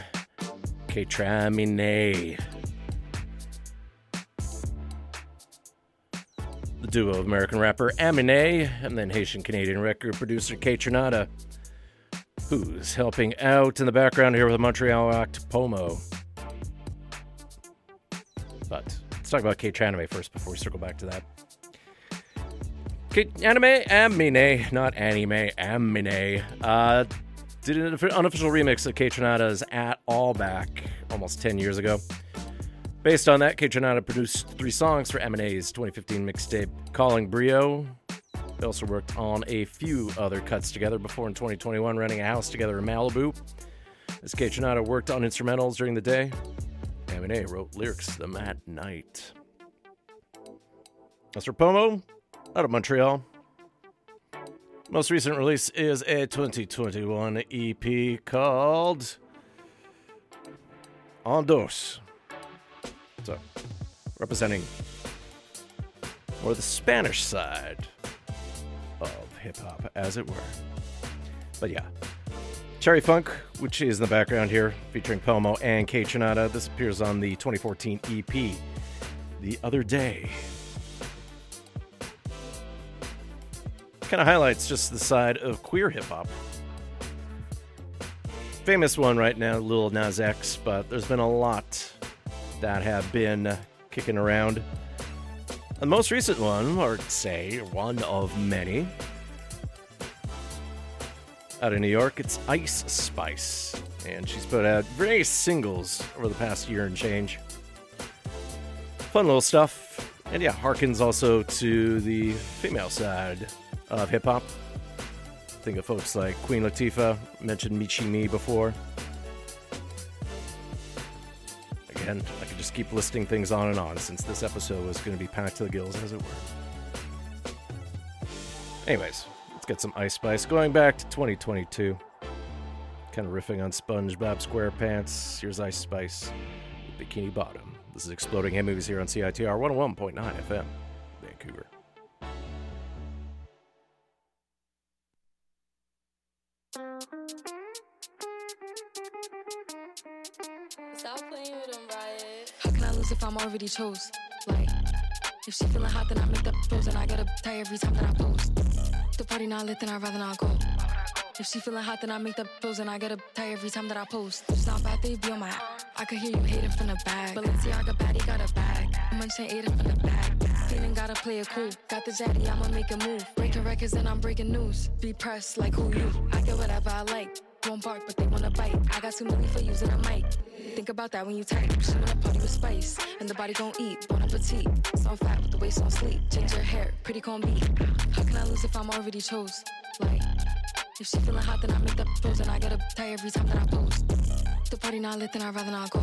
Kaytraminé. The duo of American rapper Aminé and then Haitian Canadian record producer Kaytranada, who's helping out in the background here with a Montreal act Pomo. But let's talk about Kaytraminé first before we circle back to that. K Anime Amine, not anime, Amine. Uh, did an unofficial remix of Kaytranada's At All back almost 10 years ago. Based on that, Kaytranada produced three songs for Aminé's 2015 mixtape Calling Brio. They also worked on a few other cuts together before in 2021 renting a house together in Malibu. As Kaytranada worked on instrumentals during the day, Aminé wrote lyrics to them at night. As for Pomo, out of Montreal, most recent release is a 2021 EP called Endos. So, representing more the Spanish side of hip hop, as it were. But yeah, Cherry Funk, which is in the background here, featuring Pomo and Kaytranada. This appears on the 2014 EP, The Other Day. Kind of highlights just the side of queer hip hop. Famous one right now, Lil Nas X, but there's been a lot that have been kicking around. The most recent one, or say one of many, out of New York, it's Ice Spice, and she's put out various singles over the past year and change. Fun little stuff, and yeah, harkens also to the female side of hip hop. Think of folks like Queen Latifah, mentioned Michie Mee before. Again, I could just keep listing things on and on since this episode was going to be packed to the gills, as it were. Anyways, let's get some Ice Spice. Going back to 2022, kind of riffing on SpongeBob SquarePants. Here's Ice Spice, Bikini Bottom, This is Exploding Head Movies here on CITR 101.9 FM, Vancouver. Already chose? Like, if she feeling hot, then I make the pose and I get a tie every time that I post. The party not lit, then I'd rather not go. If she feeling hot, then I make the pose and I get a tie every time that I post. It's not bad, they be on my I could hear you hating from the back. Balenciaga baddie got a bag. Munching ate it from the back. Feeling gotta play it cool. Got the zaddy, I'ma make a move. Breaking records and I'm breaking news. Be pressed like who you. I get whatever I like. Won't bark, but they wanna bite. I got too many for using a mic. Think about that when you type. She wanna party with spice, and the body gon' eat. Bon appetit. So fat with the waist on sleep. Ginger hair, pretty gon' beat. How can I lose if I'm already chose? Like, if she feeling hot, then I make the pose and I get a tie every time that I post. The party not lit, then I'd rather not go.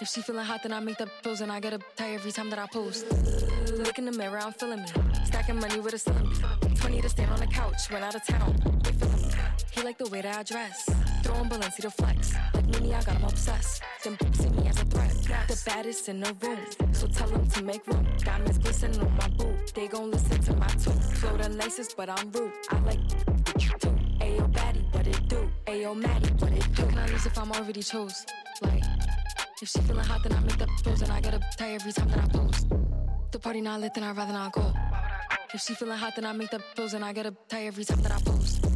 If she feeling hot, then I make the pose and I get a tie every time that I post. Look in the mirror, I'm feeling me. Stacking money with a ceiling. 20 to stand on the couch, went out of town. Me. He like the way that I dress. Throwing Balenci to flex. Like Mimi, I got him obsessed. Them see me as a threat. The baddest in the room. So tell them to make room. Diamonds glistening on my boot. They gon' listen to my tune. Flow laces, but I'm rude. I like you too. Ayo, baddie, what it do? Ayo, Maddie, what it do? How can I lose if I'm already chose? Like, if she feeling hot, then I make the pose and I get a tie every time that I post. The party not lit, then I'd rather not go. If she feeling hot, then I make the pose and I get a tie every time that I post.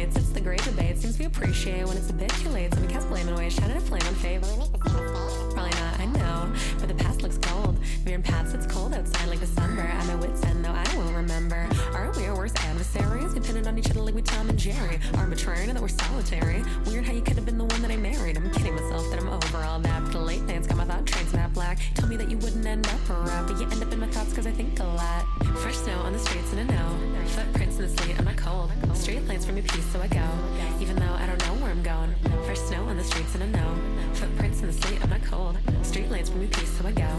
Relates. It's the great debate. Seems we appreciate when it's a bit too late. So we cast blame and waste, shining a flame on fave. Probably not, I know. But the past looks cold. Veering paths, it's cold outside like December. At my wits' end, though, I won't remember. Aren't we our worst adversaries? Dependent on each other like we Tom and Jerry. Arbitrary that we're solitary. Weird how you could have been the one that I married. I'm kidding myself that I'm over all that. But the late nights got my thought trains black. Told me that you wouldn't end up around, but you end up in my thoughts because I think a lot. Fresh snow on the streets and I know. Footprints in the sleet, I'm not cold. Straight lines from your piece, so I go. Even though I don't know where I'm going. Fresh snow on the streets and I know. Footprints in the sleet, I'm not cold. Straight lines from your piece, so I go.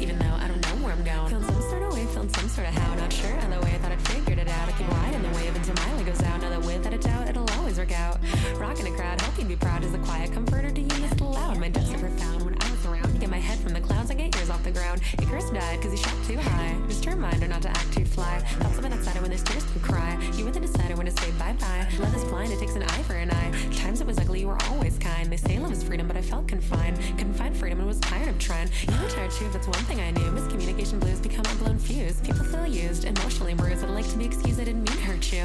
Even though I don't know where I'm going. Feeling some sort of way, feeling some sort of how. Not sure either way, I thought I'd figured it out. I keep riding the wave until my leg goes out. Know that without a doubt, it'll always work out. Rocking a crowd, you'd be proud. Is the quiet comforter ground. Icarus died because he shot too high. A reminder not to act too fly. Thoughts of an outsider when there's tears to cry. You were the decider when to say bye bye. Love is blind, it takes an eye for an eye. Times it was ugly, you were always kind. They say love is freedom, but I felt confined. Couldn't find freedom and was tired of trying. You were tired too, it's one thing I knew. Miscommunication blues become a blown fuse. People feel used, emotionally bruised. I'd like to be excused, I didn't mean hurt you.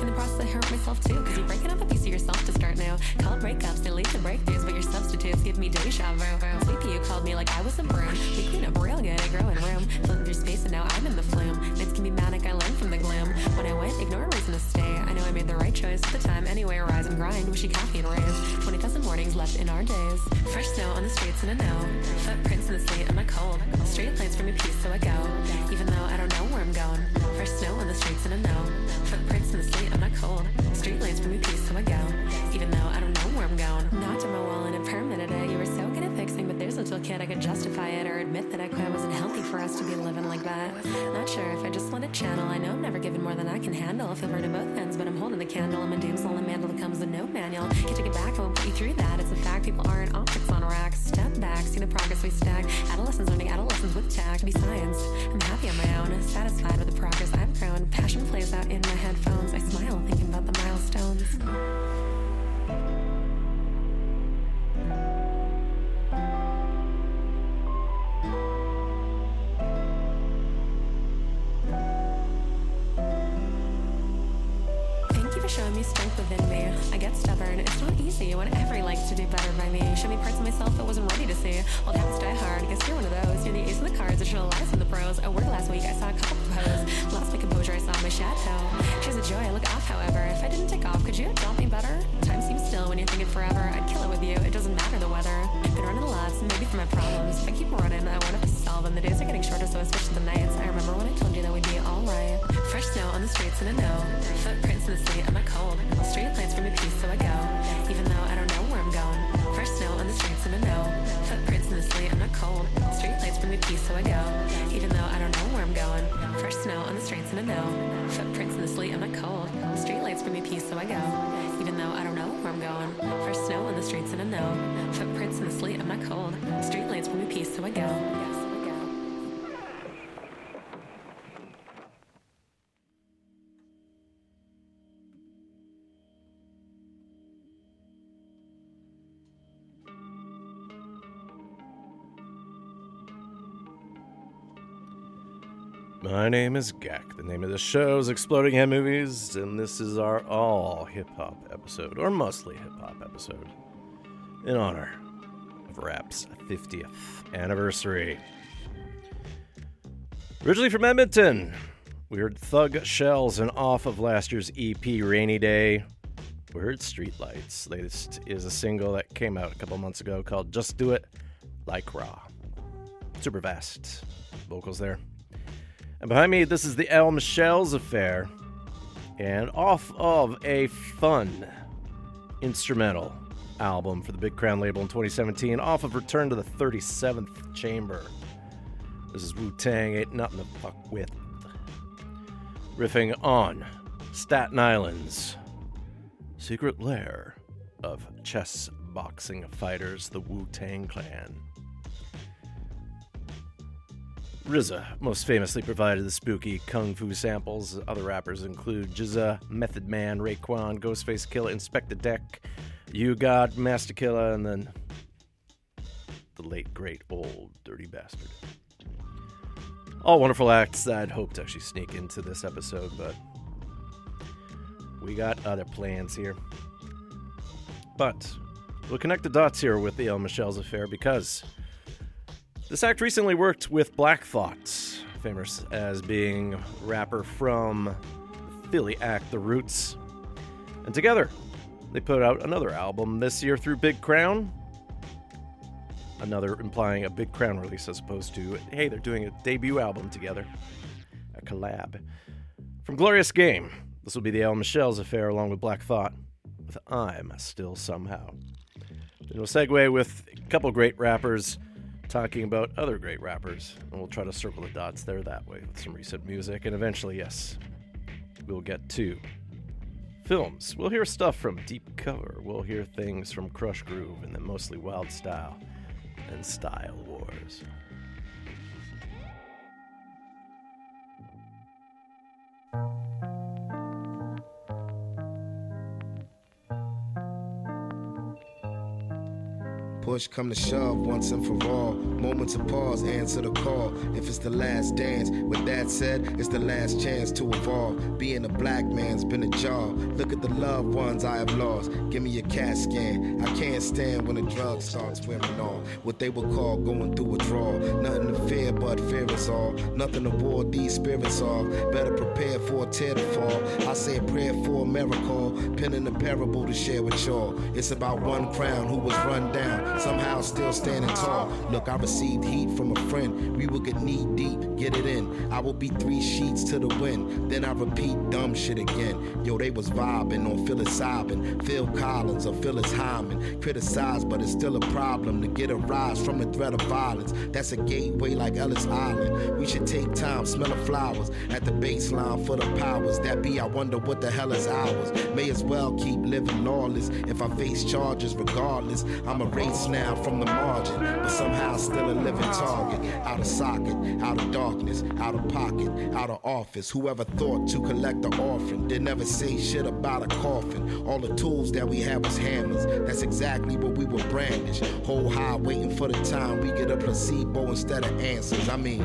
In the process, I hurt myself too, because you're breaking up a piece of yourself to start new. Call breakups, they lead to breakthroughs, but your substitutes give me deja vu. Sleepy, you called me like I was a broom. We clean up real good, I grow in room. Floating through space, and now I'm in the flume. Nights can be manic, I learned from the gloom. When I went, ignore a reason to stay. I know I made the right choice at the time. Anyway, rise and grind, wishy coffee and raise. 20,000 mornings left in our days. Fresh snow on the streets, and I know. Footprints in the sleet, I'm not cold. Straight lines from your piece, so I go. Even though I don't know where I'm going. Fresh snow on the streets, and I know. Footprints in the sleet, I'm not cold. Straight lines from your piece, so I go. Even though I don't know where I'm going. Knocked on my wall kid I could justify it or admit that I quit wasn't healthy for us to be living like that. Not sure if I just let it channel. I know I'm never given more than I can handle. I feel hurt at both ends, but I'm holding the candle. I'm a damsel in the mantle that comes with no manual. Can't take it back, I won't put you through that. It's a fact, people aren't optics on racks. Step back, see the progress we stack. Adolescents learning adolescents with tact. Be science. I'm happy on my own, satisfied with the progress I've grown. Passion plays out in my headphones. I smile thinking about the milestones. It's not easy. Want every like to do better by me. Show me parts of myself I wasn't ready to see. Old habits die hard. Guess you're one of those. You're the ace of the cards. I should lies in the pros. At work last week, I saw a couple propose. Lost my composure. I saw my shadow. She's a joy. I look off, however. If I didn't take off, could you have taught me better? Time seems still when you're thinking forever. I'd kill it with you. It doesn't matter the weather. Been running lots, maybe for my problems. If I keep running, I want to solve them. The days are getting shorter, so I switch to the nights. I remember when I told you that we'd be alright. Fresh snow on the streets and I know. Footprints in the sleet, I'm not cold. Street lights bring me peace, so I go. Even though I don't know where I'm going. Fresh snow on the streets and I know. Footprints in the sleet, I'm not cold. Street lights bring me peace, so I go. Even though I don't know where I'm going. Fresh snow on the streets and I know. Footprints in the sleet, I'm not cold. Street lights bring me peace, so I go. Even though I don't know where I'm going. Fresh snow on the streets and I know. Footprints in the sleet, I'm not cold. Street lights bring me peace, so I go. My name is Gak. The name of the show is Exploding Head Movies, and this is our all hip hop episode, or mostly hip hop episode, in honor of Rap's 50th anniversary. Originally from Edmonton, we heard Thug Shells and off of last year's EP Rainy Day. We heard Streetlights. Latest is a single that came out a couple months ago called Just Do It Like Raw. Super vast vocals there. And behind me, this is the El Michels Affair. And off of a fun instrumental album for the Big Crown label in 2017, off of Return to the 37th Chamber. This is Wu Tang, ain't nothing to fuck with. Riffing on Staten Island's secret lair of chess boxing fighters, the Wu Tang Clan. RZA most famously provided the spooky kung fu samples. Other rappers include GZA, Method Man, Raekwon, Ghostface Killah, Inspectah Deck, You God, Masta Killa, and then the late great old dirty bastard. All wonderful acts that I'd hoped to actually sneak into this episode, but we got other plans here. But we'll connect the dots here with the El Michels Affair because this act recently worked with Black Thought, famous as being rapper from Philly act The Roots. And together, they put out another album this year through Big Crown. Another implying a Big Crown release as opposed to, hey, they're doing a debut album together, a collab. From Glorious Game, this will be the El Michels Affair along with Black Thought, with I'm Still Somehow. Then we'll segue with a couple great rappers talking about other great rappers, and we'll try to circle the dots there that way with some recent music, and eventually, yes, we'll get to films. We'll hear stuff from Deep Cover, we'll hear things from Krush Groove, and then mostly Wild Style and Style Wars. Push come to shove once and for all. Moments of pause, answer the call. If it's the last dance, with that said, it's the last chance to evolve. Being a black man's been a job. Look at the loved ones I have lost. Give me a CAT scan. I can't stand when the drug starts wearing off. What they would call going through a draw. Nothing to fear but fear is all. Nothing to ward these spirits off. Better prepare for a tear to fall. I say a prayer for a miracle. Penning a parable to share with y'all. It's about one crown who was run down somehow still standing tall. Look, I received heat from a friend. We will get knee deep, get it in. I will be three sheets to the wind. Then I repeat dumb shit again. Yo, they was vibing on psilocybin. Phil Collins or Phyllis Hyman. Criticized, but it's still a problem to get a rise from the threat of violence. That's a gateway like Ellis Island. We should take time, smell the flowers at the baseline for the powers that be. I wonder what the hell is ours. May as well keep living lawless. If I face charges, regardless, I'm a race now from the margin, but somehow still a living target. Out of socket, out of darkness, out of pocket, out of office. Whoever thought to collect the orphan did never say shit about a coffin. All the tools that we had was hammers. That's exactly what we would brandish. Hold high, waiting for the time we get a placebo instead of answers. I mean,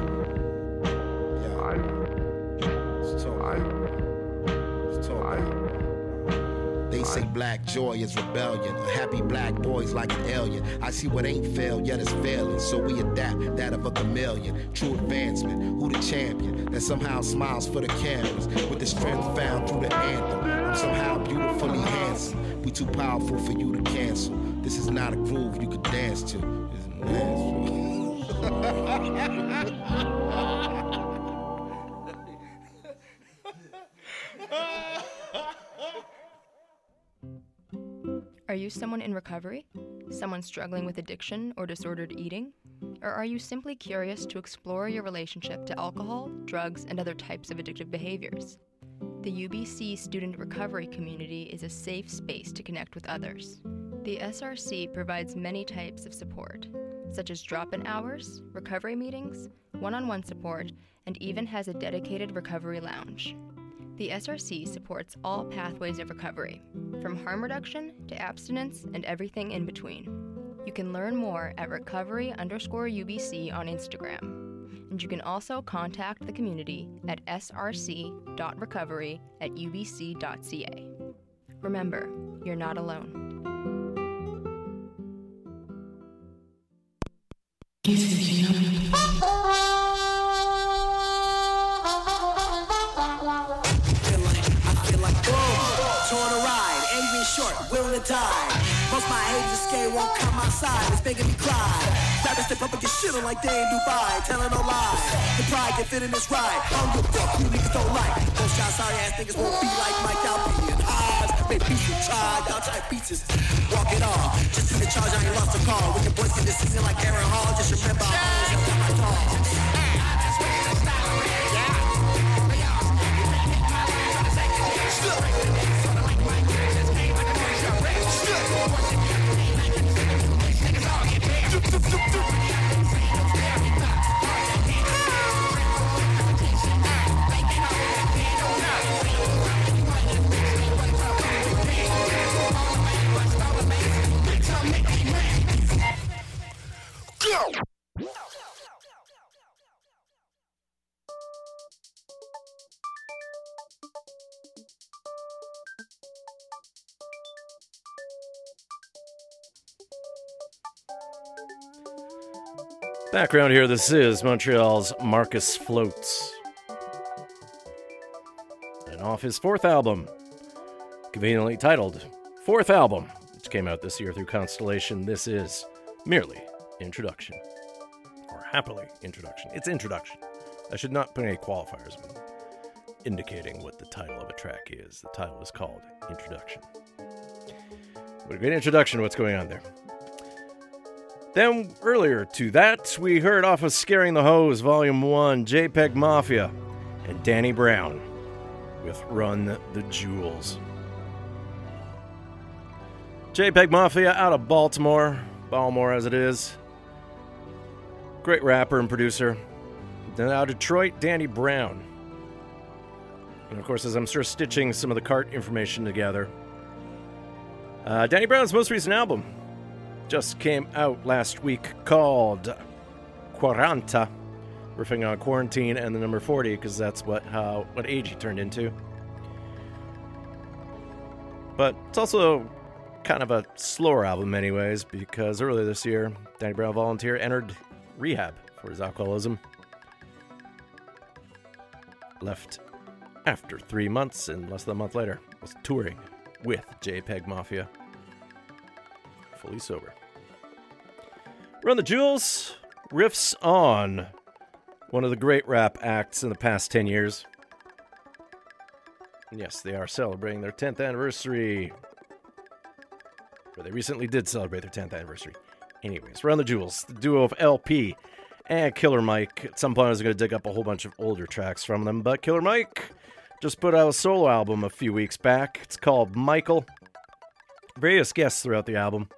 They say black joy is rebellion. A happy black boy's like an alien. I see what ain't failed, yet it's failing. So we adapt that of a chameleon. True advancement. Who the champion that somehow smiles for the cameras with the strength found through the anthem? I'm somehow beautifully handsome. We too powerful for you to cancel. This is not a groove you could dance to. It's Are you someone in recovery? Someone struggling with addiction or disordered eating? Or are you simply curious to explore your relationship to alcohol, drugs, and other types of addictive behaviors? The UBC student recovery community is a safe space to connect with others. The SRC provides many types of support, such as drop in hours, recovery meetings, one on one support, and even has a dedicated recovery lounge. The SRC supports all pathways of recovery, from harm reduction to abstinence and everything in between. You can learn more at recovery underscore UBC on Instagram. And you can also contact the community at src.recovery at ubc.ca. Remember, you're not alone. And willing to die. Most my haters escape won't come outside, it's making me cry. Rappers step up and get shit on like they in Dubai, telling no lies. The pride can fit in this ride, I don't fuck, you niggas don't like. Those shot sorry ass niggas won't be like Mike Alpine. Eyes, make pieces, try, y'all try pieces. Walk it off, just in the charge, I ain't lost a call. When your boys get this season like Aaron Hall, just remember I always got my call. Go! Background here this is Montreal's Markus Floats. And off his fourth album, conveniently titled Fourth Album, which came out this year through Constellation, this is merely Introduction. Or Happily Introduction. It's Introduction. I should not put any qualifiers indicating what the title of a track is. The title is called Introduction. What a great introduction what's going on there. Then earlier to that, we heard off of Scaring the Hoes, Volume 1, JPEG Mafia, and Danny Brown with Run the Jewels. JPEG Mafia out of Baltimore, Baltimore as it is. Great rapper and producer. Then out of Detroit, Danny Brown. And of course, as I'm sort of stitching some of the cart information together, uh, Danny Brown's most recent album just came out last week called Quaranta, riffing on quarantine and the number 40 because that's what how what age he turned into. But it's also kind of a slower album, anyways, because earlier this year, Danny Brown volunteer entered rehab for his alcoholism. Left after three months, and less than a month later, was touring with JPEG Mafia, fully sober. Run the Jewels riffs on one of the great rap acts in the past 10 years. Yes, they are celebrating their 10th anniversary. Or they recently did celebrate their 10th anniversary. Anyways, Run the Jewels, the duo of El-P and Killer Mike. At some point, I was going to dig up a whole bunch of older tracks from them, but Killer Mike just put out a solo album a few weeks back. It's called Michael. Various guests throughout the album,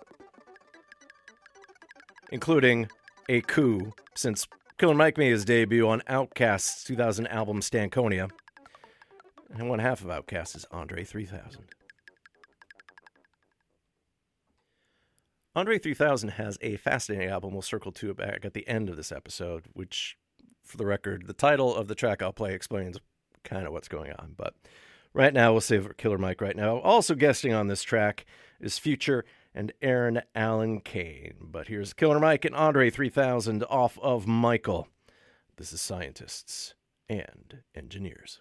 including a coup, since Killer Mike made his debut on Outkast's 2000 album Stankonia. And one half of Outkast is Andre 3000. Andre 3000 has a fascinating album we'll circle to it back at the end of this episode, which, for the record, the title of the track I'll play explains kind of what's going on. But Right now, we'll save Killer Mike right now. Also guesting on this track is Future and Eryn Allen Kane. But here's Killer Mike and Andre 3000 off of Michael. This is Scientists and Engineers.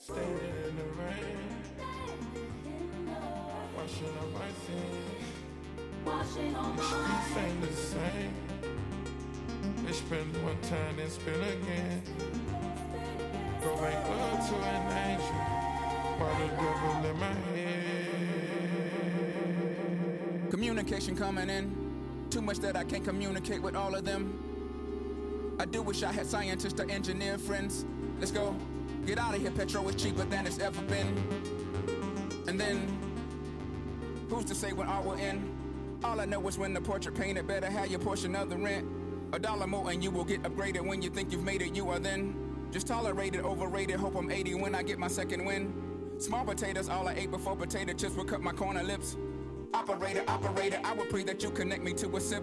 Standing in the rain, washing up my sins. The streets ain't the same. One time, spend again. Go make love to an angel the devil in my head. Communication coming in. Too much that I can't communicate with all of them. I do wish I had scientists or engineer friends. Let's go. Get out of here, petrol is cheaper than it's ever been. And then, who's to say when art will end? All I know is when the portrait painted, better have your portion of the rent. A dollar more and you will get upgraded when you think you've made it, you are then. Just tolerated, overrated, hope I'm 80 when I get my second win. Small potatoes, all I ate before potato chips would cut my corner lips. Operator, operator, I would pray that you connect me to a sip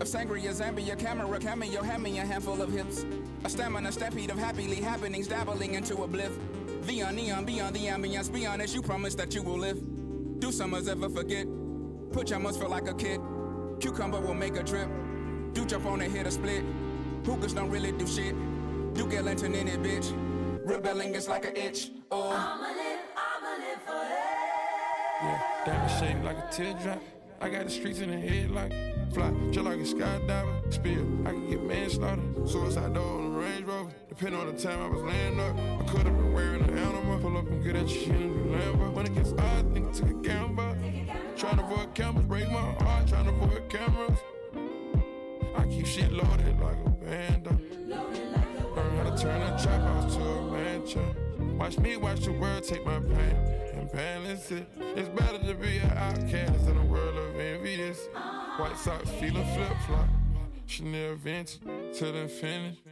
of sangria, Zambia, camera, cameo, hand me a handful of hips. A stamina, stampede of happily happenings, dabbling into a bliff. Neon, neon, beyond the ambience, be honest, you promise that you will live. Do summers ever forget? Put your must feel like a kid. Cucumber will make a trip. Do jump on and hit a split. Hookers don't really do shit. Do get lantern in it, bitch. Rebelling is like an itch. Oh. Yeah, diamond shaped like a teardrop. I got the streets in the head like fly, just like a skydiver. Spill, I can get manslaughter. Suicide door on the Range Rover. Depending on the time I was laying up, I could have been wearing an animal. Pull up and get at you shit in the Lambo. When it gets odd, think take a gamble. Trying to avoid cameras, break my heart. Trying to avoid cameras. I keep shit loaded like a bando. Turn a trap house to a mansion. Watch me watch the world take my pain and balance it. It's better to be an outcast in a world of envious. White socks, feel a flip flop. Chanel Vintage till infinity.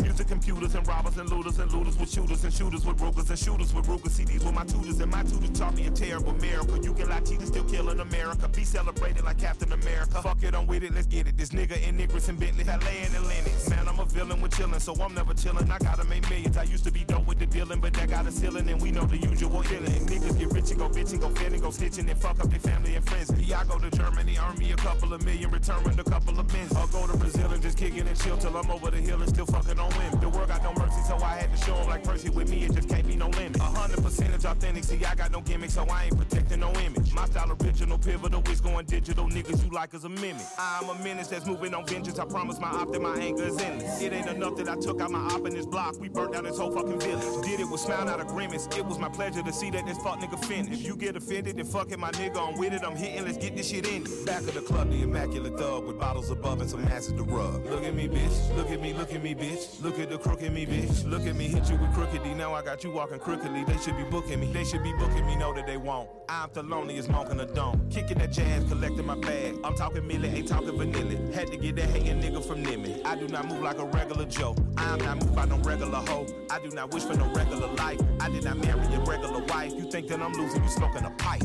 Music computers and robbers and looters and looters with shooters and shooters with brokers and shooters with Ruger CDs with my tutors and my tutors taught me a terrible miracle. You can lie cheaters still killing America. Be celebrated like Captain America. Fuck it, I'm with it, let's get it. This nigga in Nicholas and Bentley, Valet and Lennox. Man, I'm a villain with chillin', so I'm never chillin'. I gotta make millions. I used to be dope with the dealing, but that got a ceiling and we know the usual illin'. Niggas get rich and go bitchin', go fitting, go stitching and fuck up their family and friends. Yeah, I go to Germany, earn me a couple of million, return with a couple of mins. I'll go to Brazil and just kick it and chill till I'm over the hill and still fucking women. The world got no mercy, so I had to show show 'em like Percy with me, it just can't be no limit. A hundred percentage authentic, see, I got no gimmick, so I ain't protecting no image. My style original, pivotal, it's going digital, niggas you like as a mimic. I'm a menace that's moving on vengeance, I promise my op that my anger is endless. It ain't enough that I took out my op in this block, we burnt down this whole fucking village. Did it with smile, not a grimace, it was my pleasure to see that this fuck nigga finished. If you get offended, then fuck it, my nigga, I'm with it, I'm hitting, let's get this shit in. Back of the club, the immaculate thug with bottles above and some acid to rub. Look at me, bitch, look at me, look at me, bitch. Look at the crook in me, bitch. Look at me, hit you with crookedy. Now I got you walking crookedly. They should be booking me. They should be booking me. Know that they won't. I'm the loneliest monk in the dome. Kicking that jazz, collecting my bag. I'm talking milli, ain't talking vanilla. Had to get that hating nigga from Nimmy. I do not move like a regular Joe. I'm not moved by no regular hoe. I do not wish for no regular life. I did not marry a regular wife. You think that I'm losing? You smoking a pipe.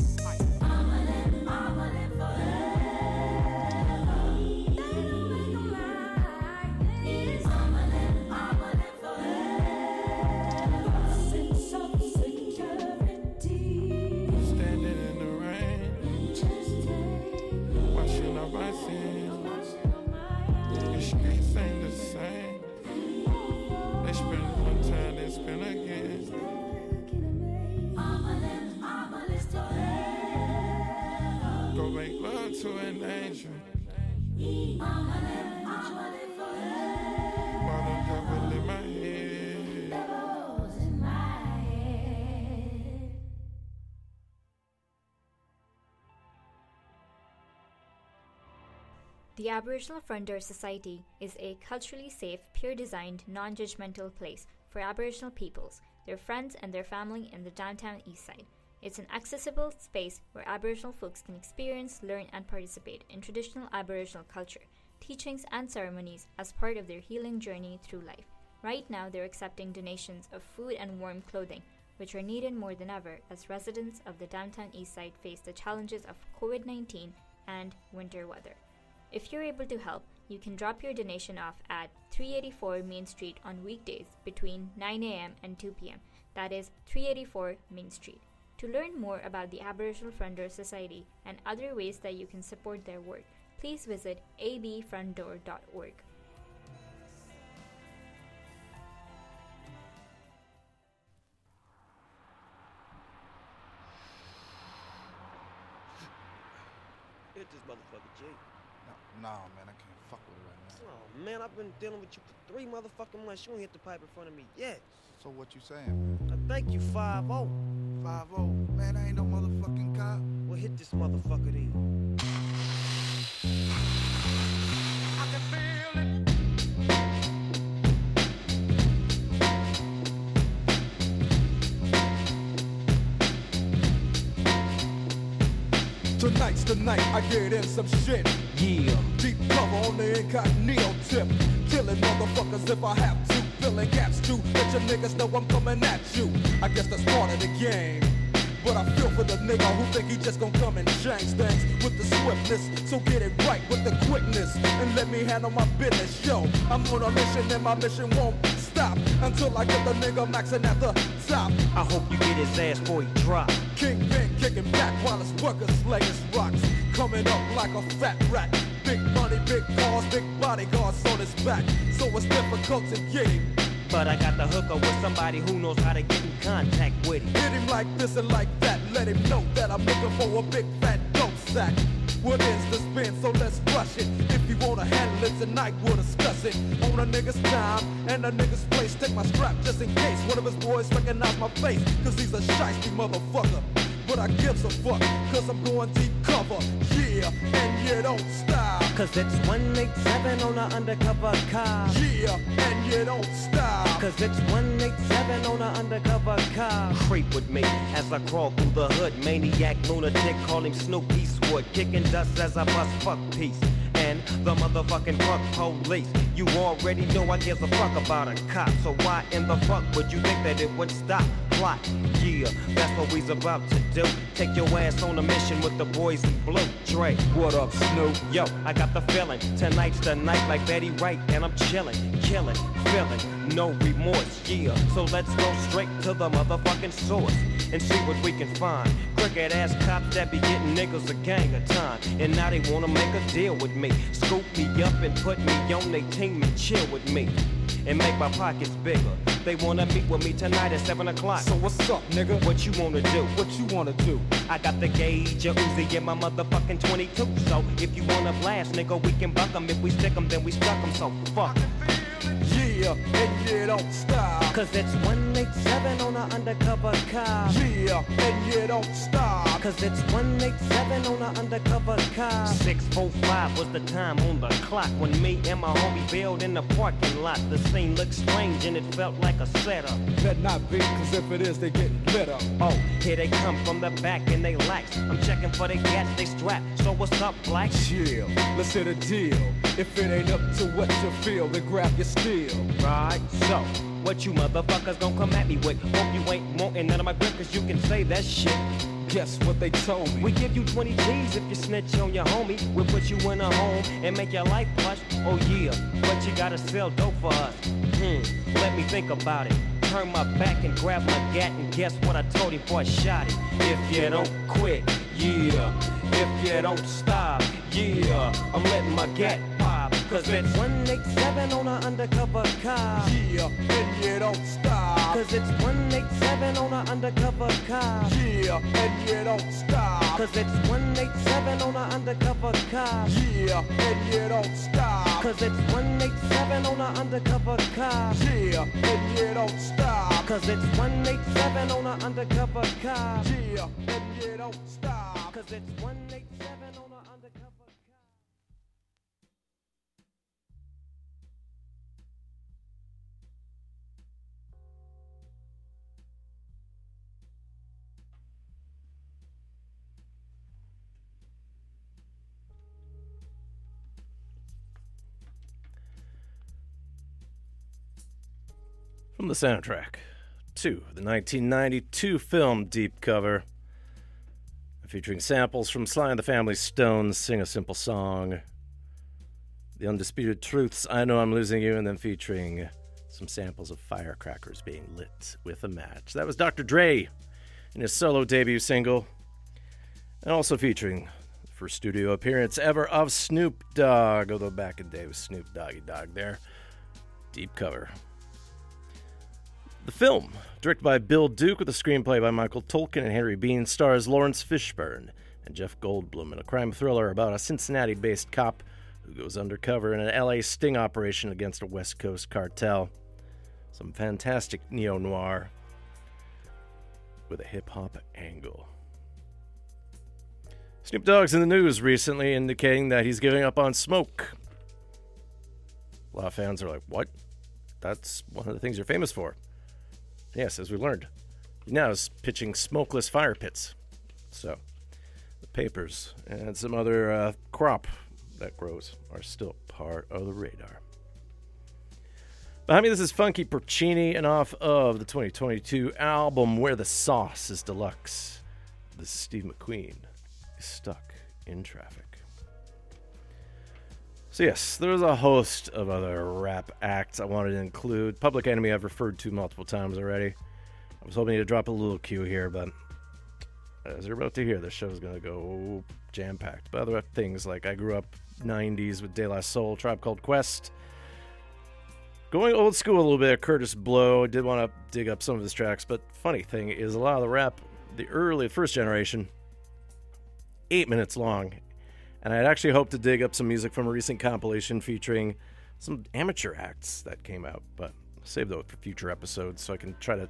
To an angel. The devil in my head. The Aboriginal Frontier Society is a culturally safe, peer designed, non judgmental place for Aboriginal peoples, their friends, and their family in the downtown east side. It's an accessible space where Aboriginal folks can experience, learn, and participate in traditional Aboriginal culture, teachings, and ceremonies as part of their healing journey through life. Right now, they're accepting donations of food and warm clothing. which are needed more than ever as residents of the downtown eastside face the challenges of COVID 19 and winter weather. If you're able to help, you can drop your donation off at 384 Main Street on weekdays between 9 a.m. and 2 p.m. That is 384 Main Street. To learn more about the Aboriginal Frontier Society and other ways that you can support their work, please visit abfrontdoor.org. Hit this motherfucker, G. No, nah, man, I can't fuck with it right now. Oh, man, I've been dealing with you for three motherfucking months. You ain't hit the pipe in front of me yet. So what you saying? I thank you, 5 0. 5 0? Man, I ain't no motherfucking cop. Well, hit this motherfucker then. Tonight's the night I get in some shit. Yeah. Deep cover on the incognito tip. Killing motherfuckers if I have to. Filling gaps too. Let your niggas know I'm coming at you. I guess that's part of the game. But I feel for the nigga who think he just gon' come and change things with the swiftness. So get it right with the quickness and let me handle my business. Yo, I'm on a mission and my mission won't stop until I get the nigga maxing at the top. I hope you get his ass before he drop. Kingpin kicking back while his workers slaying rocks. Coming up like a fat rat. Big money, big cars, big bodyguards on his back. So it's difficult to get him. But I got the hooker with somebody who knows how to get in contact with him. Hit him like this and like that. Let him know that I'm looking for a big fat dope sack. What is the spin? So let's rush it. If you wanna handle it tonight, we'll discuss it. On a nigga's time and a nigga's place. Take my strap just in case one of his boys recognize my face. Cause he's a shiesty motherfucker. But I gives a fuck, cause I'm going deep cover. Yeah, and you don't stop. Cause it's 187 on an undercover car. Yeah, and you don't stop. Cause it's 187 on an undercover car. Creep with me as I crawl through the hood. Maniac, lunatic, call him Snoop Eastwood. Kicking dust as I bust fuck peace. And the motherfucking fuck police. You already know I give a fuck about a cop. So why in the fuck would you think that it would stop? Yeah, that's what we's about to do. Take your ass on a mission with the boys in blue. Dre, what up, Snoop? Yo, I got the feeling. Tonight's the night like Betty Wright, and I'm chilling, killing, feeling, no remorse. Yeah, so let's go straight to the motherfucking source and see what we can find. Crooked ass cops that be getting niggas a gang of time, and now they wanna make a deal with me. Scoop me up and put me on their team and chill with me. And make my pockets bigger. They wanna meet with me tonight at 7 o'clock. So what's up, nigga? What you wanna do? What you wanna do? I got the gauge, a Uzi, and my motherfucking 22. So if you wanna blast, nigga, we can buck 'em. If we stick 'em, then we stuck 'em. So fuck. Yeah, and you don't stop. Cause it's 187 on an undercover car. Yeah, and you don't stop. Cause it's 187 on an undercover car. 645 was the time on the clock when me and my homie bailed in the parking lot. The scene looked strange and it felt like a setup. Better not be, cause if it is, they get lit up. Oh, here they come from the back and they lax. I'm checking for the gas, they strap. So what's up, black? Chill, let's hit a deal. If it ain't up to what you feel, then grab your steel. Right, so what you motherfuckers gon' come at me with? Hope you ain't wanting none of my grip, cause you can say that shit. Guess what they told me? We give you 20 G's if you snitch on your homie. We'll put you in a home and make your life plush. Oh yeah, but you gotta sell dope for us. Hmm, let me think about it. Turn my back and grab my gat and guess what I told him before I shot it. If you don't quit, yeah. If you don't stop, yeah. I'm letting my gat pop. Cause it's 187 on an undercover car. Yeah, and you don't stop. Cause it's 187 on an undercover car. Yeah, and you don't stop. Cause it's 187 on an undercover car. Yeah, and you don't stop. Cause it's 187 on an undercover car. Yeah, and you don't stop. Cause it's 187 on an undercover car. Yeah, and you don't stop. Cause it's 187 From the soundtrack to the 1992 film Deep Cover, featuring samples from Sly and the Family Stones, Sing a Simple Song, The Undisputed Truths, I Know I'm Losing You, and then featuring some samples of firecrackers being lit with a match. That was Dr. Dre in his solo debut single, and also featuring the first studio appearance ever of Snoop Dogg, although back in the day was Snoop Doggy Dogg there. Deep Cover. The film, directed by Bill Duke with a screenplay by Michael Tolkin and Henry Bean, stars Laurence Fishburne and Jeff Goldblum in a crime thriller about a Cincinnati based cop who goes undercover in an LA sting operation against a West Coast cartel. Some fantastic neo noir with a hip hop angle. Snoop Dogg's in the news recently indicating that he's giving up on smoke. A lot of fans are like, what? That's one of the things you're famous for. Yes, as we learned, he now is pitching smokeless fire pits. So, the papers and some other uh, crop that grows are still part of the radar. Behind me, this is Funky Porcini, and off of the 2022 album Where the Sauce is Deluxe. This is Steve McQueen is stuck in traffic. So, yes, there's a host of other rap acts I wanted to include. Public Enemy I've referred to multiple times already. I was hoping to drop a little cue here, but as you're about to hear, the show's going to go jam packed. But other things like I grew up 90s with De La Soul, Tribe Called Quest. Going old school a little bit, Kurtis Blow. I Did want to dig up some of his tracks, but funny thing is, a lot of the rap, the early first generation, eight minutes long, and I'd actually hoped to dig up some music from a recent compilation featuring some amateur acts that came out, but save those for future episodes so I can try to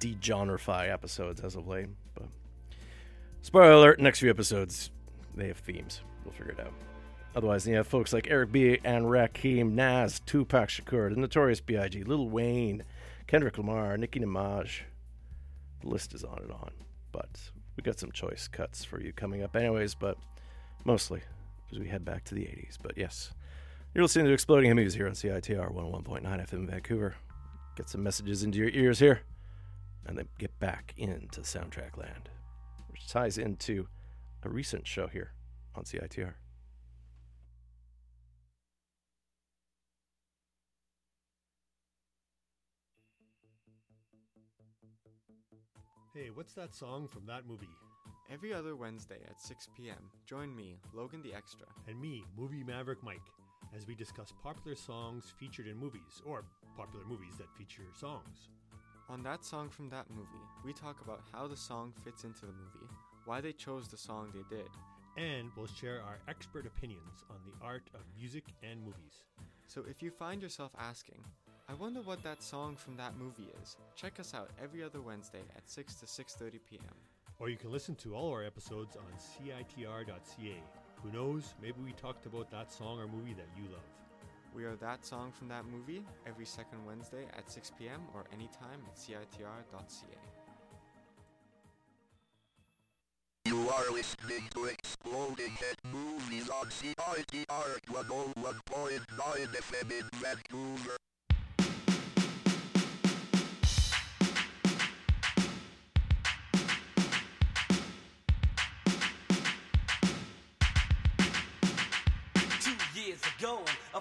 degenerify episodes as of late. But spoiler alert: next few episodes they have themes. We'll figure it out. Otherwise, you have folks like Eric B. and Rakim, Nas, Tupac Shakur, The Notorious B.I.G., Lil Wayne, Kendrick Lamar, Nicki Minaj. The list is on and on. But we got some choice cuts for you coming up, anyways. But mostly as we head back to the 80s. But yes, you're listening to Exploding Head Movies here on CITR 101.9 FM in Vancouver. Get some messages into your ears here, and then get back into soundtrack land, which ties into a recent show here on CITR. Hey, what's that song from that movie? Every other Wednesday at 6 p.m., join me, Logan the Extra, And me, Movie Maverick Mike, as we discuss popular songs featured in movies, or popular movies that feature songs. On that song from that movie, we talk about how the song fits into the movie, why they chose the song they did, And we'll share our expert opinions on the art of music and movies. So if you find yourself asking, I wonder what that song from that movie is, check us out every other Wednesday at 6 to 6:30 p.m. Or you can listen to all our episodes on CITR.ca. Who knows, maybe we talked about that song or movie that you love. We are that song from that movie every second Wednesday at 6 p.m. or anytime at CITR.ca. You are listening to Exploding Head Movies on CITR 101.9 FM in Vancouver.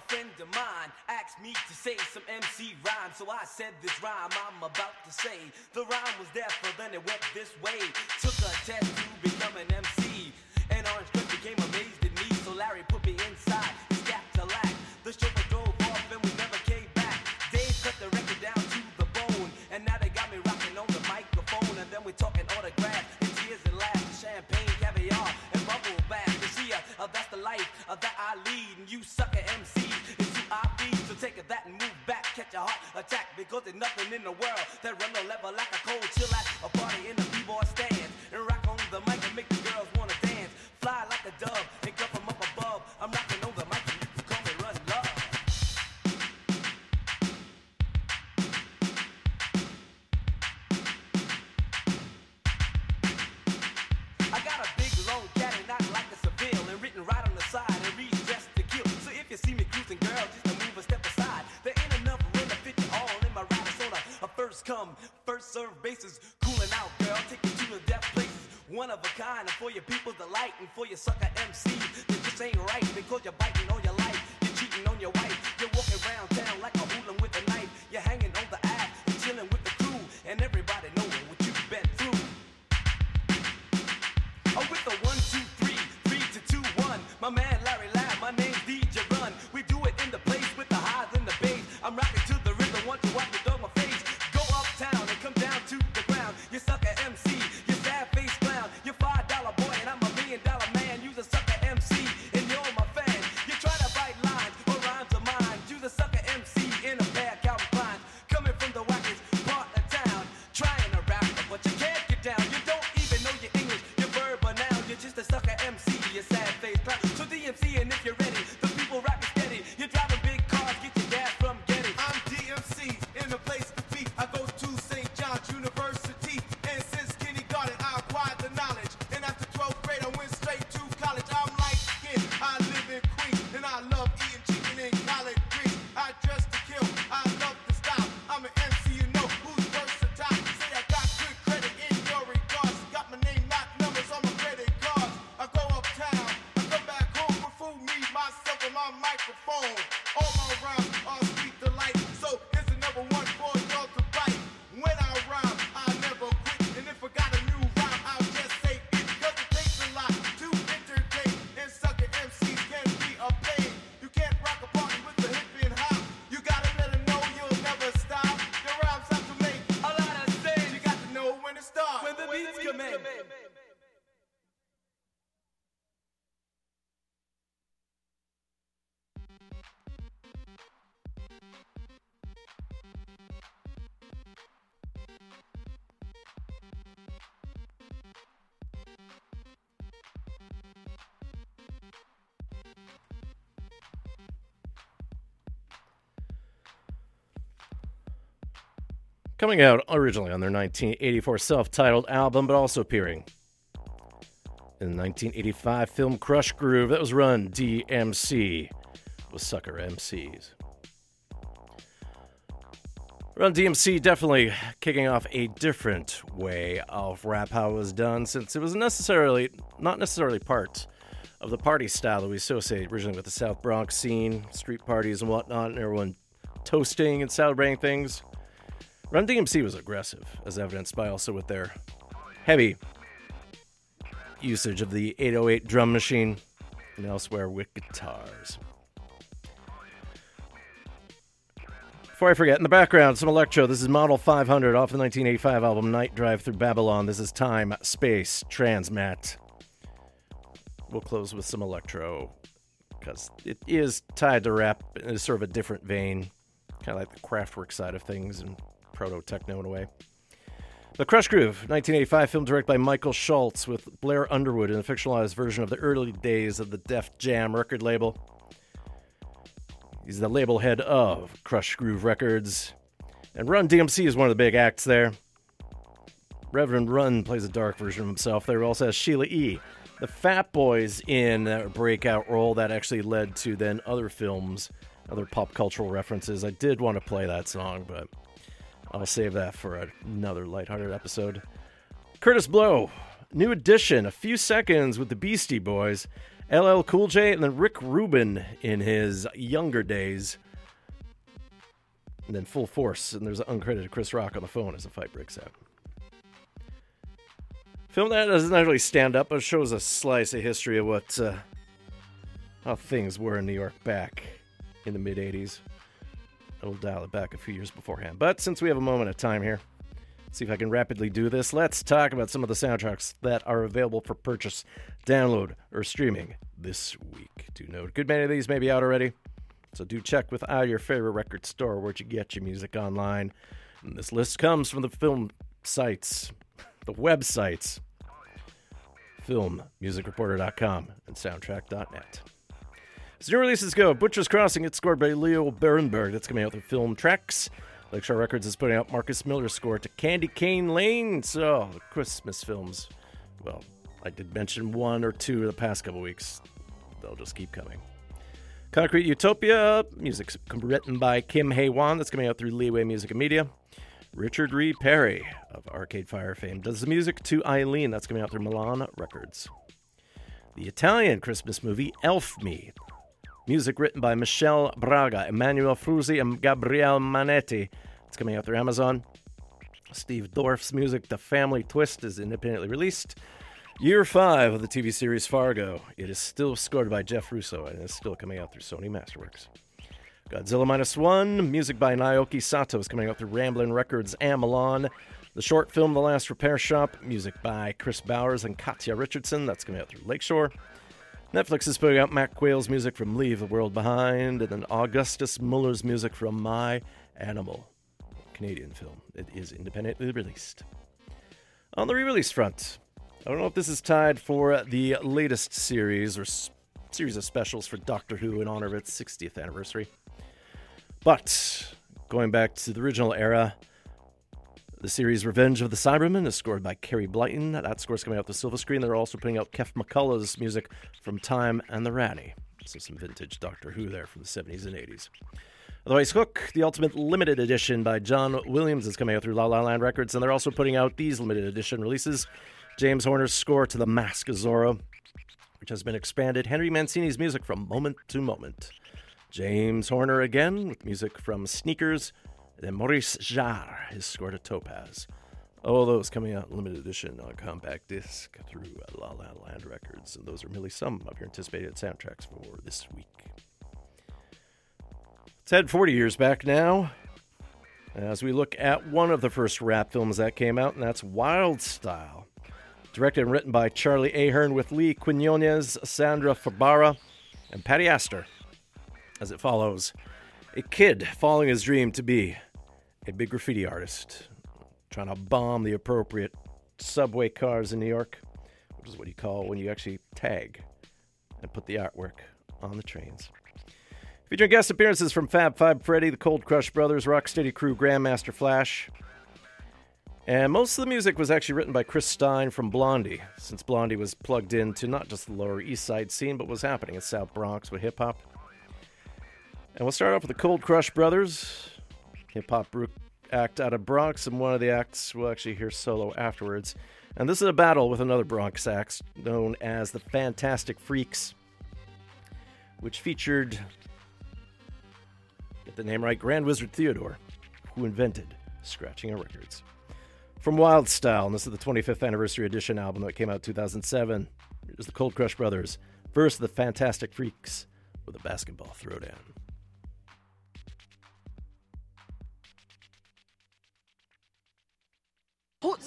Friend of mine asked me to say some MC rhyme. So I said this rhyme I'm about to say. The rhyme was there, but then it went this way. Took a test to become an MC. And Orange Krush became amazed at me. So Larry put me inside his Cadillac. The chauffeur drove off and we never came back. Dave cut the record down to the bone. And now they got me rocking on the microphone. And then we talking autographs and tears and laughs. Champagne, caviar, and bubble bath. You see, uh, uh, that's the life uh, that I lead. And you suck sucker MCs feed. So take a that and move back. Catch a heart attack. Because there's nothing in the world that run the level like a cold chill at a party in the b-boy stands. Your people's delight, and for your sucker Coming out originally on their 1984 self titled album, but also appearing in the 1985 film Krush Groove that was run DMC with Sucker MCs. Run DMC definitely kicking off a different way of rap how it was done since it was necessarily not necessarily part of the party style that we associate originally with the South Bronx scene, street parties and whatnot, and everyone toasting and celebrating things. Run DMC was aggressive, as evidenced by also with their heavy usage of the 808 drum machine and elsewhere with guitars. Before I forget, in the background, some electro. This is Model 500 off the 1985 album Night Drive Through Babylon. This is Time, Space, Transmat. We'll close with some electro because it is tied to rap in sort of a different vein, kind of like the Kraftwerk side of things and proto techno in a way. The Krush Groove, 1985 film directed by Michael Schultz with Blair Underwood in a fictionalized version of the early days of the Def Jam record label. He's the label head of Krush Groove Records. And Run DMC is one of the big acts there. Reverend Run plays a dark version of himself there. Also has Sheila E. The Fat Boys in a breakout role that actually led to then other films, other pop cultural references. I did want to play that song, but I'll save that for another lighthearted episode. Kurtis Blow, new addition, a few seconds with the Beastie Boys. LL Cool J and then Rick Rubin in his younger days. And then Full Force, and there's an uncredited Chris Rock on the phone as the fight breaks out. Film that doesn't actually stand up, but shows a slice of history of what uh, how things were in New York back in the mid 80s. We'll dial it back a few years beforehand. But since we have a moment of time here, see if I can rapidly do this. Let's talk about some of the soundtracks that are available for purchase, download, or streaming this week. Do note a good many of these may be out already, so do check with uh, your favorite record store where you get your music online. And this list comes from the film sites, the websites, filmmusicreporter.com and soundtrack.net. As new releases go, Butcher's Crossing, it's scored by Leo Birenberg. That's coming out through Film Tracks. Lakeshore Records is putting out Marcus Miller's score to Candy Cane Lane. So, the Christmas films. Well, I did mention one or two the past couple weeks. They'll just keep coming. Concrete Utopia, music written by Kim Hae Wan. That's coming out through Leeway Music and Media. Richard Reed Parry of Arcade Fire fame does the music to Eileen. That's coming out through Milan Records. The Italian Christmas movie Elf Me. Music written by Michelle Braga, Emmanuel Frusi, and Gabriele Manetti. It's coming out through Amazon. Steve Dorff's music, The Family Twist, is independently released. Year five of the TV series Fargo. It is still scored by Jeff Russo and is still coming out through Sony Masterworks. Godzilla Minus One, music by Naoki Sato, is coming out through Ramblin' Records and Milan. The short film The Last Repair Shop, music by Kris Bowers and Katya Richardson, that's coming out through Lakeshore. Netflix is putting out Mac Quayle's music from Leave the World Behind, and then Augustus Muller's music from My Animal. Canadian film. It is independently released. On the re release front, I don't know if this is tied for the latest series or s- series of specials for Doctor Who in honor of its 60th anniversary. But going back to the original era, the series Revenge of the Cybermen is scored by Carey Blyton. That score's coming out the silver screen. They're also putting out Keff McCulloch's music from Time and the Rani. So some vintage Doctor Who there from the 70s and 80s. Otherwise, Hook, the Ultimate Limited Edition by John Williams, is coming out through La La Land Records, and they're also putting out these limited edition releases. James Horner's score to The Mask of Zorro, which has been expanded. Henry Mancini's music from Moment to Moment. James Horner again with music from Sneakers. Then Maurice Jarre, has scored a Topaz. All those coming out limited edition on compact disc through La La Land Records. And those are merely some of your anticipated soundtracks for this week. Let's head 40 years back now as we look at one of the first rap films that came out, and that's Wild Style. Directed and written by Charlie Ahearn with Lee Quinones, Sandra Fabara, and Patti Astor. As it follows a kid following his dream to be a big graffiti artist, trying to bomb the appropriate subway cars in New York, which is what you call when you actually tag and put the artwork on the trains. Featuring guest appearances from Fab Five Freddy, the Cold Crush Brothers, Rocksteady Crew, Grandmaster Flash. And most of the music was actually written by Chris Stein from Blondie, since Blondie was plugged into not just the Lower East Side scene, but was happening in South Bronx with hip hop. And we'll start off with the Cold Crush Brothers, hip hop group act out of Bronx, and one of the acts we'll actually hear solo afterwards. And this is a battle with another Bronx act known as the Fantastic Freaks, which featured get the name right, Grand Wizard Theodore, who invented scratching our records. From Wild Style, and this is the 25th anniversary edition album that came out 2007. Here's the Cold Crush Brothers, verse the Fantastic Freaks with a basketball throwdown.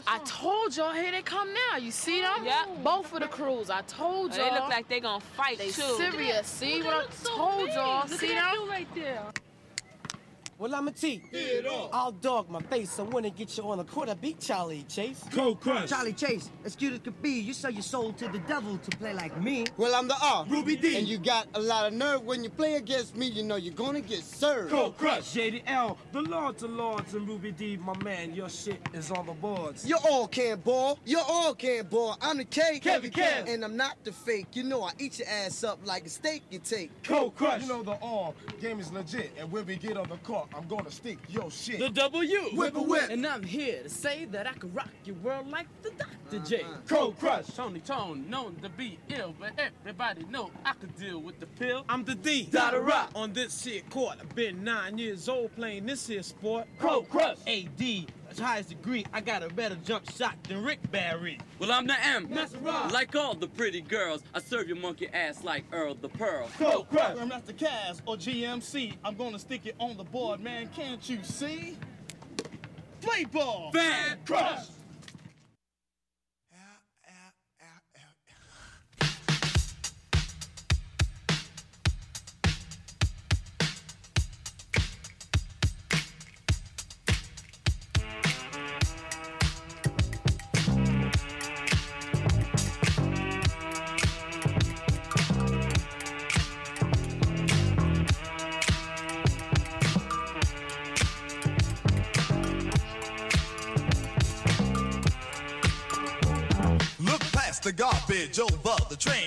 I told y'all, here they come now. You see them? Yeah. Both of the crews. I told y'all. they look like they gonna fight They too. serious. See what I told y'all? See at that them? right there. Well, I'm a T. I'll dog my face. so when I get you on the court, I beat Charlie Chase. Cold Crush. Charlie Chase, as cute as could be, you sell your soul to the devil to play like me. Well, I'm the R. Ruby D. And you got a lot of nerve when you play against me, you know you're gonna get served. Cold Crush. JDL, the Lord to Lords and Ruby D, my man, your shit is on the boards. You all can't ball. You all can't ball. I'm the K. Kevin Kev. And I'm not the fake. You know I eat your ass up like a steak you take. Cold Crush. You know the R. game is legit, and when we get on the court, I'm gonna stick your shit. The W. Whip a whip. And I'm here to say that I can rock your world like the Dr. J. Uh-huh. Cold Crush. Tony Tone, known to be ill, but everybody know I could deal with the pill. I'm the D. Dada rock. On this shit court, I've been nine years old playing this here sport. Cold Crush. AD, that's highest degree. I got a better jump shot than Rick Barry. Well, I'm the M. That's right. Like all the pretty girls, I serve your monkey ass like Earl the Pearl. Cold Crush. I'm not the Cavs or GMC. I'm gonna stick it on the board, man. Can't you see? Play ball. Fan. Crush.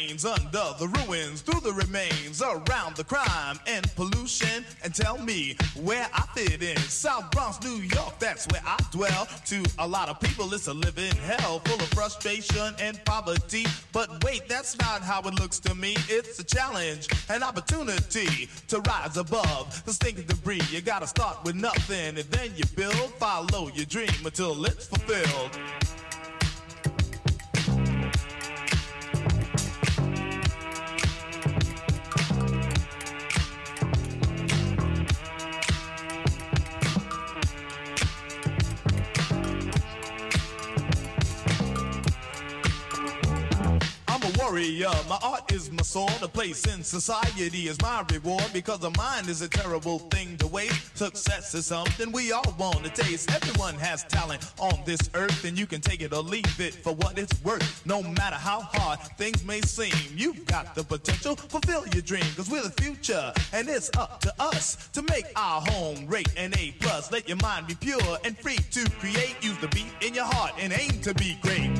Under the ruins, through the remains, around the crime and pollution. And tell me where I fit in. South Bronx, New York, that's where I dwell. To a lot of people, it's a living hell full of frustration and poverty. But wait, that's not how it looks to me. It's a challenge, an opportunity to rise above the stinking debris. You gotta start with nothing and then you build. Follow your dream until it's fulfilled. Warrior. My art is my sword. A place in society is my reward because a mind is a terrible thing to waste. Success is something we all want to taste. Everyone has talent on this earth, and you can take it or leave it for what it's worth. No matter how hard things may seem, you've got the potential. Fulfill your dream because we're the future, and it's up to us to make our home rate an A plus. Let your mind be pure and free to create. Use the beat in your heart and aim to be great.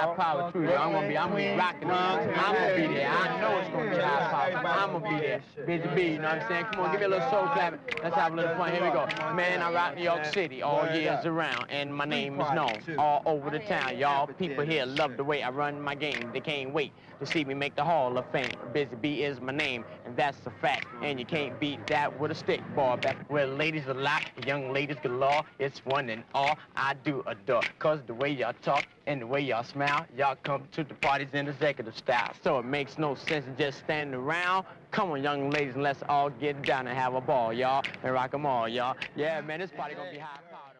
It's gonna be power too. I'm gonna be, I'm gonna be rocking it. I'm gonna be there. I know it's gonna be high power. I'm gonna be there. Busy Bee, you know what I'm saying? Come on, give me a little soul clap. Let's have a little fun. Here we go. Man, I rock New York City all years around, and my name is known all over the oh, town. Y'all people here love the way I run my game. They can't wait to see me make the Hall of Fame. Busy Bee is my name, and that's a fact. And you can't beat that with a stick ball. Back where ladies a lot, young ladies galore. It's one and all I do adore. Cause the way y'all talk and the way y'all smile, y'all come to the parties in executive style. So it makes no sense to just stand around. Come on, young ladies, and let's all get down and have a ball, y'all, and rock 'em all, y'all. Yeah, man, this party gonna be high power.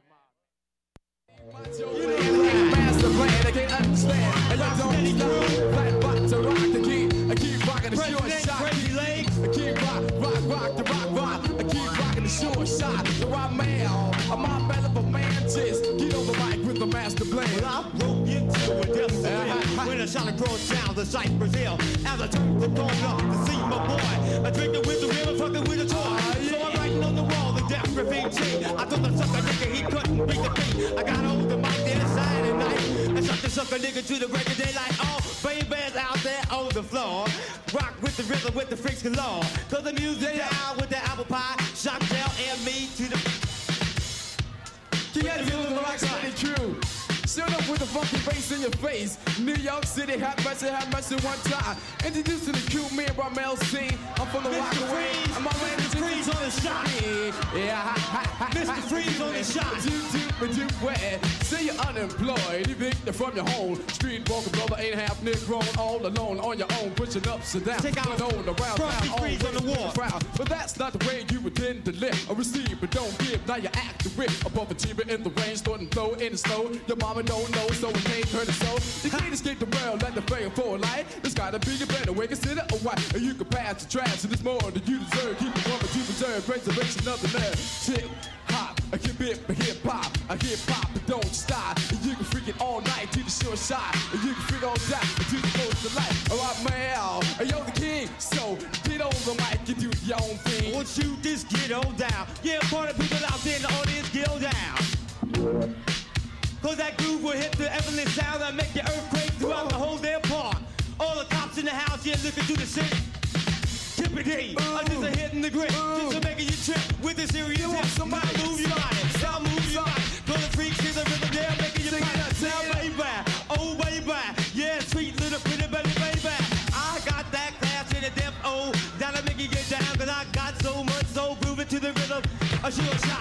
Master plan, I can't understand. And you don't stop. Flat butt to rock the. I the. I the. I the the the master plan. Well, I broke into a death uh-huh. When I shot across town to sight Brazil As I turned the corner to see my boy I drinking with the river, fucking with a toy ah, So I'm writing on the wall the death graffiti I told the sucker nigga he couldn't beat the beat I got hold the mic there Saturday night And shot the sucker nigga to the break of daylight Oh, baby's out there on the floor Rock with the rhythm with the freaks galore Cause the music down with the apple pie Shot down and me to the The Rock City crew. Shut up with the funky bass in your face. New York City, have mercy, have mercy one time. Introducing the cute man by Mel C. I'm from the Mr. Freeze, I'm already Mr. Freeze on the shot. Yeah, ha, ha, ha, Mr. Freeze on the shot. Do, do, but do where? Say you're unemployed, evicted from your home. Street walker brother ain't half Negro, all alone on your own, pushing ups and downs. Take out on around Frosty town, Freeze on the wall. proud. But that's not the way you intend to live. Or receive, but don't give. Now you act the whip. Above achiever in the rain, starting flow in the snow. Your mama don't know, so it can't turn it so. You can't escape the world like the fame for a light. There's gotta be a better way. Consider a white, and you can pass the trash, and it's more than you deserve. Keep the woman to preserve, preservation of the nerve. Tip, hop, I keep it, hip hop, I hip hop, but don't stop. And you can freak it all night to the short shot, and you can freak all that to the most of life. Alright, and you're the king. So get on the mic and do your own thing. Won't you just get on down? Yeah, party people out there in the audience, get on down. Cause that groove will hit the evident sound that make the earthquake throughout the whole damn park. All the cops in the house, yeah, looking through the shit. Tippity, I'm just a hit in the grip, just to making you trip with the serious hip. Now move your body, now move your body. Cause the freaks in the rhythm, they're making you body. Now baby, oh baby, yeah, sweet little pretty baby, baby. I got that class in the depth, oh, that'll make you get down, cause I got so much soul grooving to the rhythm. A sure shot,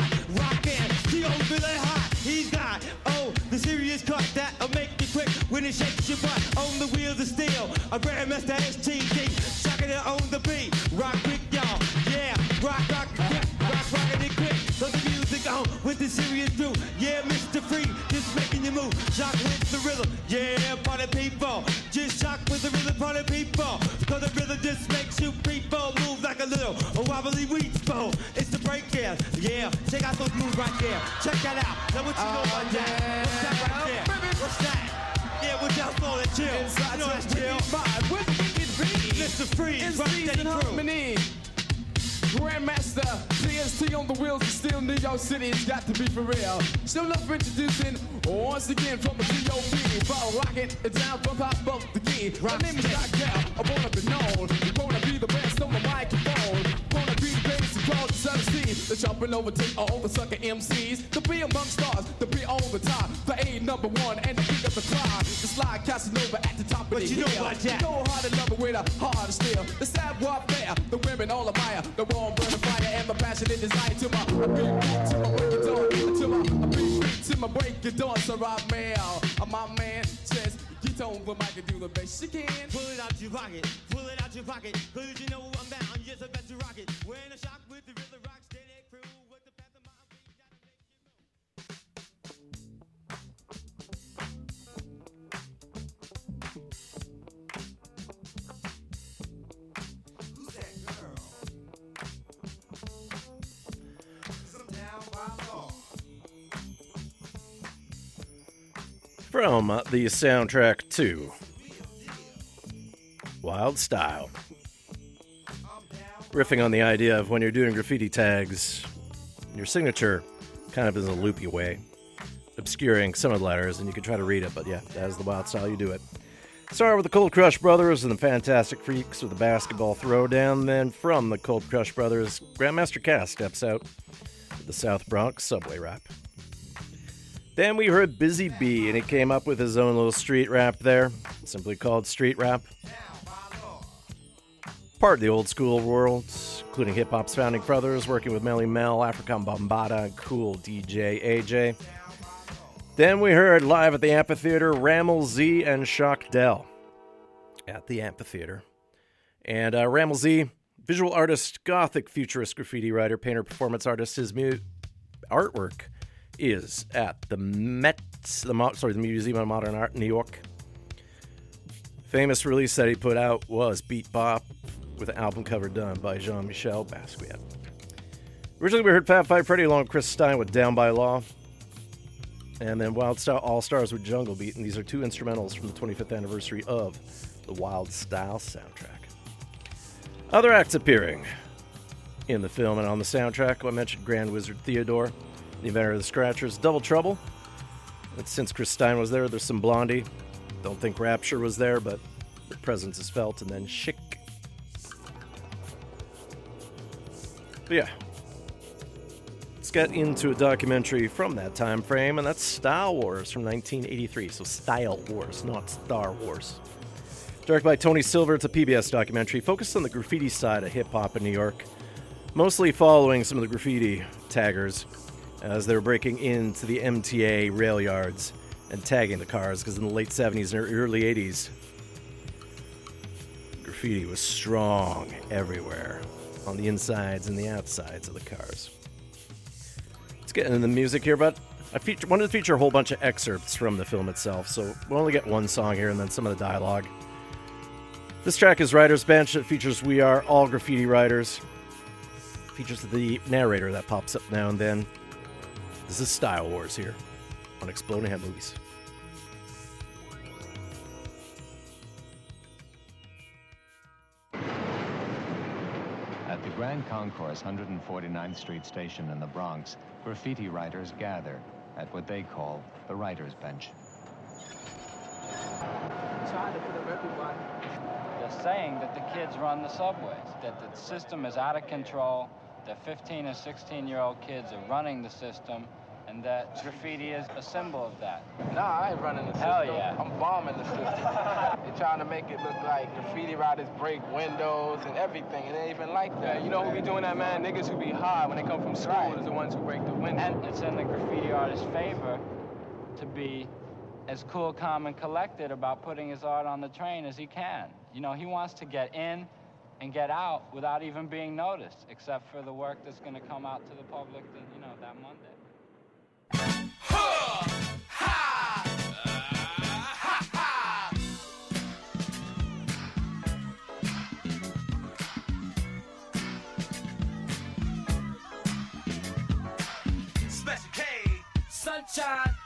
your butt on the wheels of steel. I ran Mr. STD, sucking it on the beat. Rock quick, y'all. Yeah, rock, rock, yeah, rock, rock it quick. Throw the music on with the serious brew. Yeah, Mr. Free, just making you move. Shock with the rhythm. Yeah, party people. Just shock with the rhythm, party people. Cause the rhythm just makes you people move like a little wobbly wheat bone. It's the break yeah. Yeah, check out those moves right there. Check that out. Now what you oh, know about yeah. that? What's that right there? Oh, What's that? Slow and chill. You know that's chill. where the wicked be? Mr. Freeze, In rock steady harmony. Grandmaster, CST on the wheels, and still New York City, it's got to be for real. Still love introducing, once again, from the G.O.B. Follow rocking it down from pop up the key. My name is Cal, I wanna be known. Wanna be the best on the microphone. The jumping over to all the sucker MCs. To be among stars, to be on the top. The A number one and the king of the crowd. The slide Casanova at the top of But the you know hill. about that. You know how to love it with a heart of steel. The sad warfare, the women all admire. The warm burning fire and my passionate desire to my a big beat, to my break it dawn. To my big beat, to my break it dawn. So right now, uh, my man says, get on the mic and do the best you can. Pull it out your pocket, pull it out your pocket, cause you know I'm down, I'm just From the soundtrack to Wild Style. Riffing on the idea of when you're doing graffiti tags, your signature kind of is a loopy way, obscuring some of the letters, and you can try to read it, but yeah, that is the wild style you do it. Start with the Cold Crush Brothers and the Fantastic Freaks with the basketball throwdown. Then from the Cold Crush Brothers, Grandmaster Caz steps out with the South Bronx subway rap. Then we heard Busy Bee, and he came up with his own little street rap there, simply called street rap. Part of the old school world, including hip hop's founding brothers, working with Melle Mel, Afrika Bambaataa, Kool DJ AJ. Then we heard live at the amphitheater Rammellzee and Shockdell at the amphitheater. And uh, Rammellzee, visual artist, gothic futurist graffiti writer, painter, performance artist, his mu- artwork is at the Met, the Mo- sorry, the Museum of Modern Art in New York. Famous release that he put out was Beat Bop with an album cover done by Jean Michel Basquiat. Originally, we heard Fab Five Freddy along with Chris Stein with Down by Law, and then Wild Style All Stars with Jungle Beat, and these are two instrumentals from the 25th anniversary of the Wild Style soundtrack. Other acts appearing in the film and on the soundtrack, I mentioned Grand Wizard Theodore, the inventor of the Scratchers, Double Trouble. And since Chris Stein was there, there's some Blondie. Don't think Rapture was there, but the presence is felt. And then Chic. But yeah. Let's get into a documentary from that time frame, and that's Style Wars from 1983. So Style Wars, not Star Wars. Directed by Tony Silver, it's a PBS documentary focused on the graffiti side of hip hop in New York, mostly following some of the graffiti taggers as they were breaking into the MTA rail yards and tagging the cars because in the late 70s and early 80s, graffiti was strong everywhere on the insides and the outsides of the cars. Let's get into the music here, but I wanted to feature a whole bunch of excerpts from the film itself, so we'll only get one song here and then some of the dialogue. This track is Writer's Bench. It features We Are All Graffiti Writers. Features the narrator that pops up now and then. This is Style Wars here on Exploding Head Movies. At the Grand Concourse 149th Street station in the Bronx, graffiti writers gather at what they call the writer's bench. Trying to put up everybody. They're saying that the kids run the subways, that the system is out of control, that 15 and 16 year old kids are running the system, and that graffiti is a symbol of that. Nah, I ain't running the system. Hell yeah. I'm bombing the system. They're trying to make it look like graffiti writers break windows and everything. It ain't even like that. you know who be doing that, man? Niggas who be high when they come from school is the ones who break the window. And it's in the graffiti artist's favor to be as cool, calm, and collected about putting his art on the train as he can. You know, he wants to get in and get out without even being noticed, except for the work that's going to come out to the public, that, you know, that Monday. Sunshine.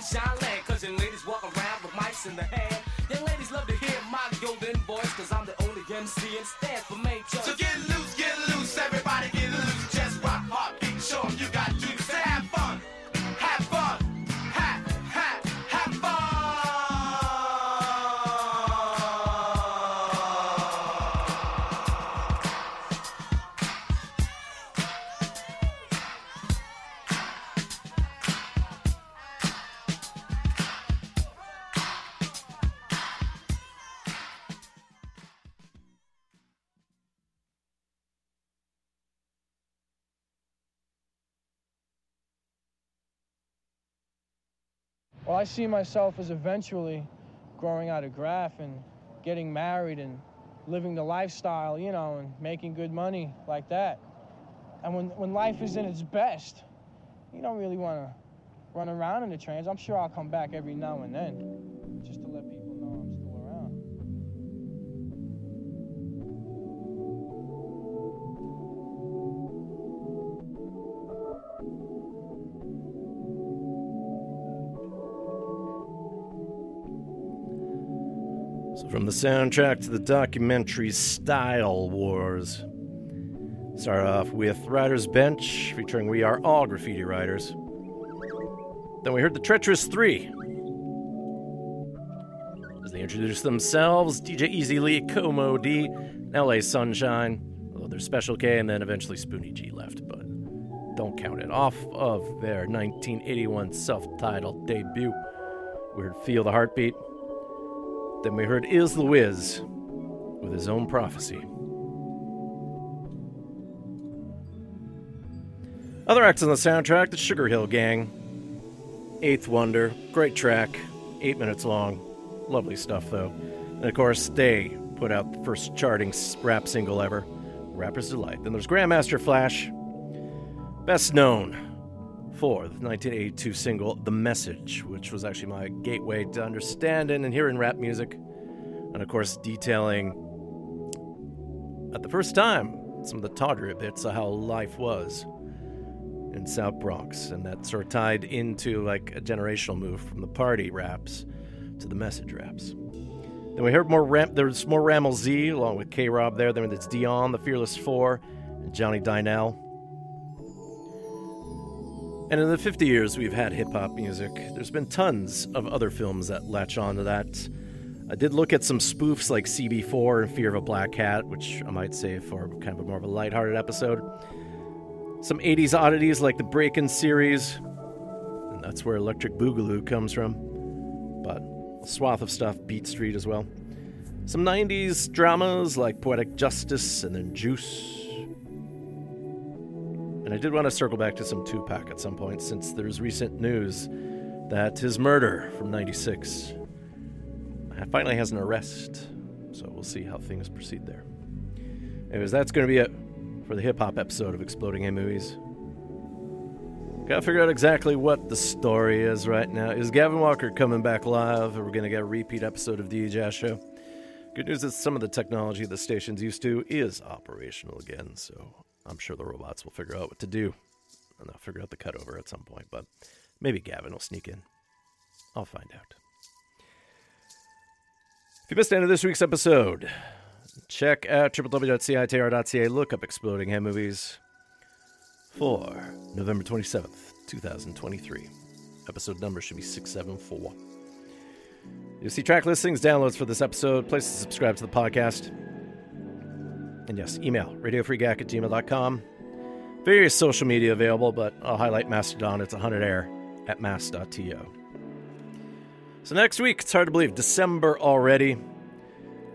sunshine see myself as eventually growing out of Graf and getting married and living the lifestyle, you know, and making good money like that. And when, when life is in its best, you don't really want to run around in the trains. I'm sure I'll come back every now and then just to let people. From the soundtrack to the documentary Style Wars. Start off with Writer's Bench, featuring We Are All Graffiti Writers. Then we heard The Treacherous Three. As they introduce themselves, DJ Easy Lee, Kool Moe Dee, LA Sunshine, although there's Special K, and then eventually Spoony G left, but don't count it. Off of their 1981 self titled debut, Weird Feel the Heartbeat. Then we heard Is the Wiz with his own prophecy. Other acts on the soundtrack, the Sugar Hill Gang, Eighth Wonder, great track, eight minutes long, lovely stuff though. And of course, they put out the first charting rap single ever, Rapper's Delight. Then there's Grandmaster Flash, best known for the 1982 single The Message, which was actually my gateway to understanding and hearing rap music. And of course, detailing at the first time some of the tawdry bits of how life was in South Bronx. And that sort of tied into like a generational move from the party raps to the message raps. Then we heard more Ram- there's more Rammellzee along with K Rob there. Then it's Dion, the Fearless Four, and Johnny Dynell. And in the 50 years we've had hip hop music, there's been tons of other films that latch on to that. I did look at some spoofs like CB4 and Fear of a Black Cat, which I might save for kind of a more of a lighthearted episode. Some 80s oddities like the Breakin' series, and that's where Electric Boogaloo comes from. But a swath of stuff, Beat Street as well. Some 90s dramas like Poetic Justice and then Juice. And I did want to circle back to some Tupac at some point since there's recent news that his murder from 96 uh, finally has an arrest. So we'll see how things proceed there. Anyways, that's going to be it for the hip hop episode of Exploding Head Movies. Gotta figure out exactly what the story is right now. Is Gavin Walker coming back live, or we're gonna get a repeat episode of the Jazz Show? Good news is some of the technology the station's used to is operational again, so I'm sure the robots will figure out what to do. And they'll figure out the cutover at some point, but maybe Gavin will sneak in. I'll find out. If you missed any of this week's episode, check out www.citr.ca. Look up Exploding Head Movies for November 27th, 2023. Episode number should be 674. You'll see track listings, downloads for this episode, places to subscribe to the podcast. And yes, email radiofreegak at gmail.com. Various social media available, but I'll highlight Mastodon. It's 100air at mass.to. So next week, it's hard to believe, December already.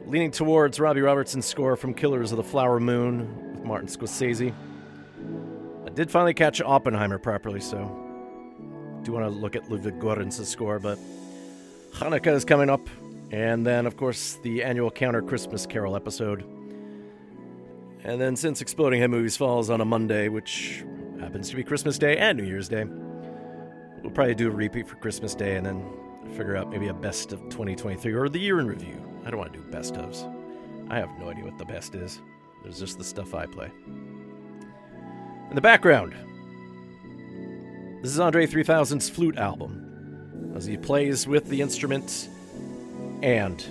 Leaning towards Robbie Robertson's score from Killers of the Flower Moon with Martin Scorsese. I did finally catch Oppenheimer properly, so do want to look at Ludwig Göransson's score, but Hanukkah is coming up, and then, of course, the annual Counter Christmas Carol episode. And then, since Exploding Head Movies falls on a Monday, which happens to be Christmas Day and New Year's Day, we'll probably do a repeat for Christmas Day and then figure out maybe a best of 2023 or the year in review. I don't want to do best ofs. I have no idea what the best is. There's just the stuff I play. In the background, this is Andre 3000's flute album as he plays with the instrument and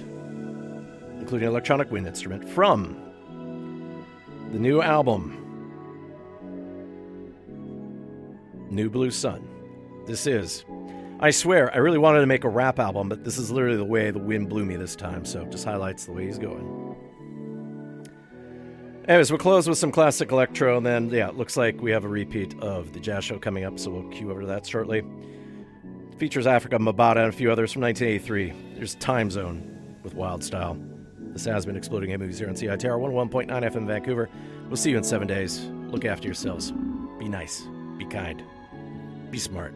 including an electronic wind instrument from the new album New Blue Sun. This is I swear, I really wanted to make a rap album, but this is literally the way the wind blew me this time, so it just highlights the way he's going. Anyways, we'll close with some classic electro, and then, yeah, it looks like we have a repeat of the jazz show coming up, so we'll cue over to that shortly. It features Afrika Bambaataa and a few others from 1983. There's Time Zone with Wild Style. The has been Exploding Head Movies here on CITR 101.9 FM Vancouver. We'll see you in seven days. Look after yourselves. Be nice. Be kind. Be smart.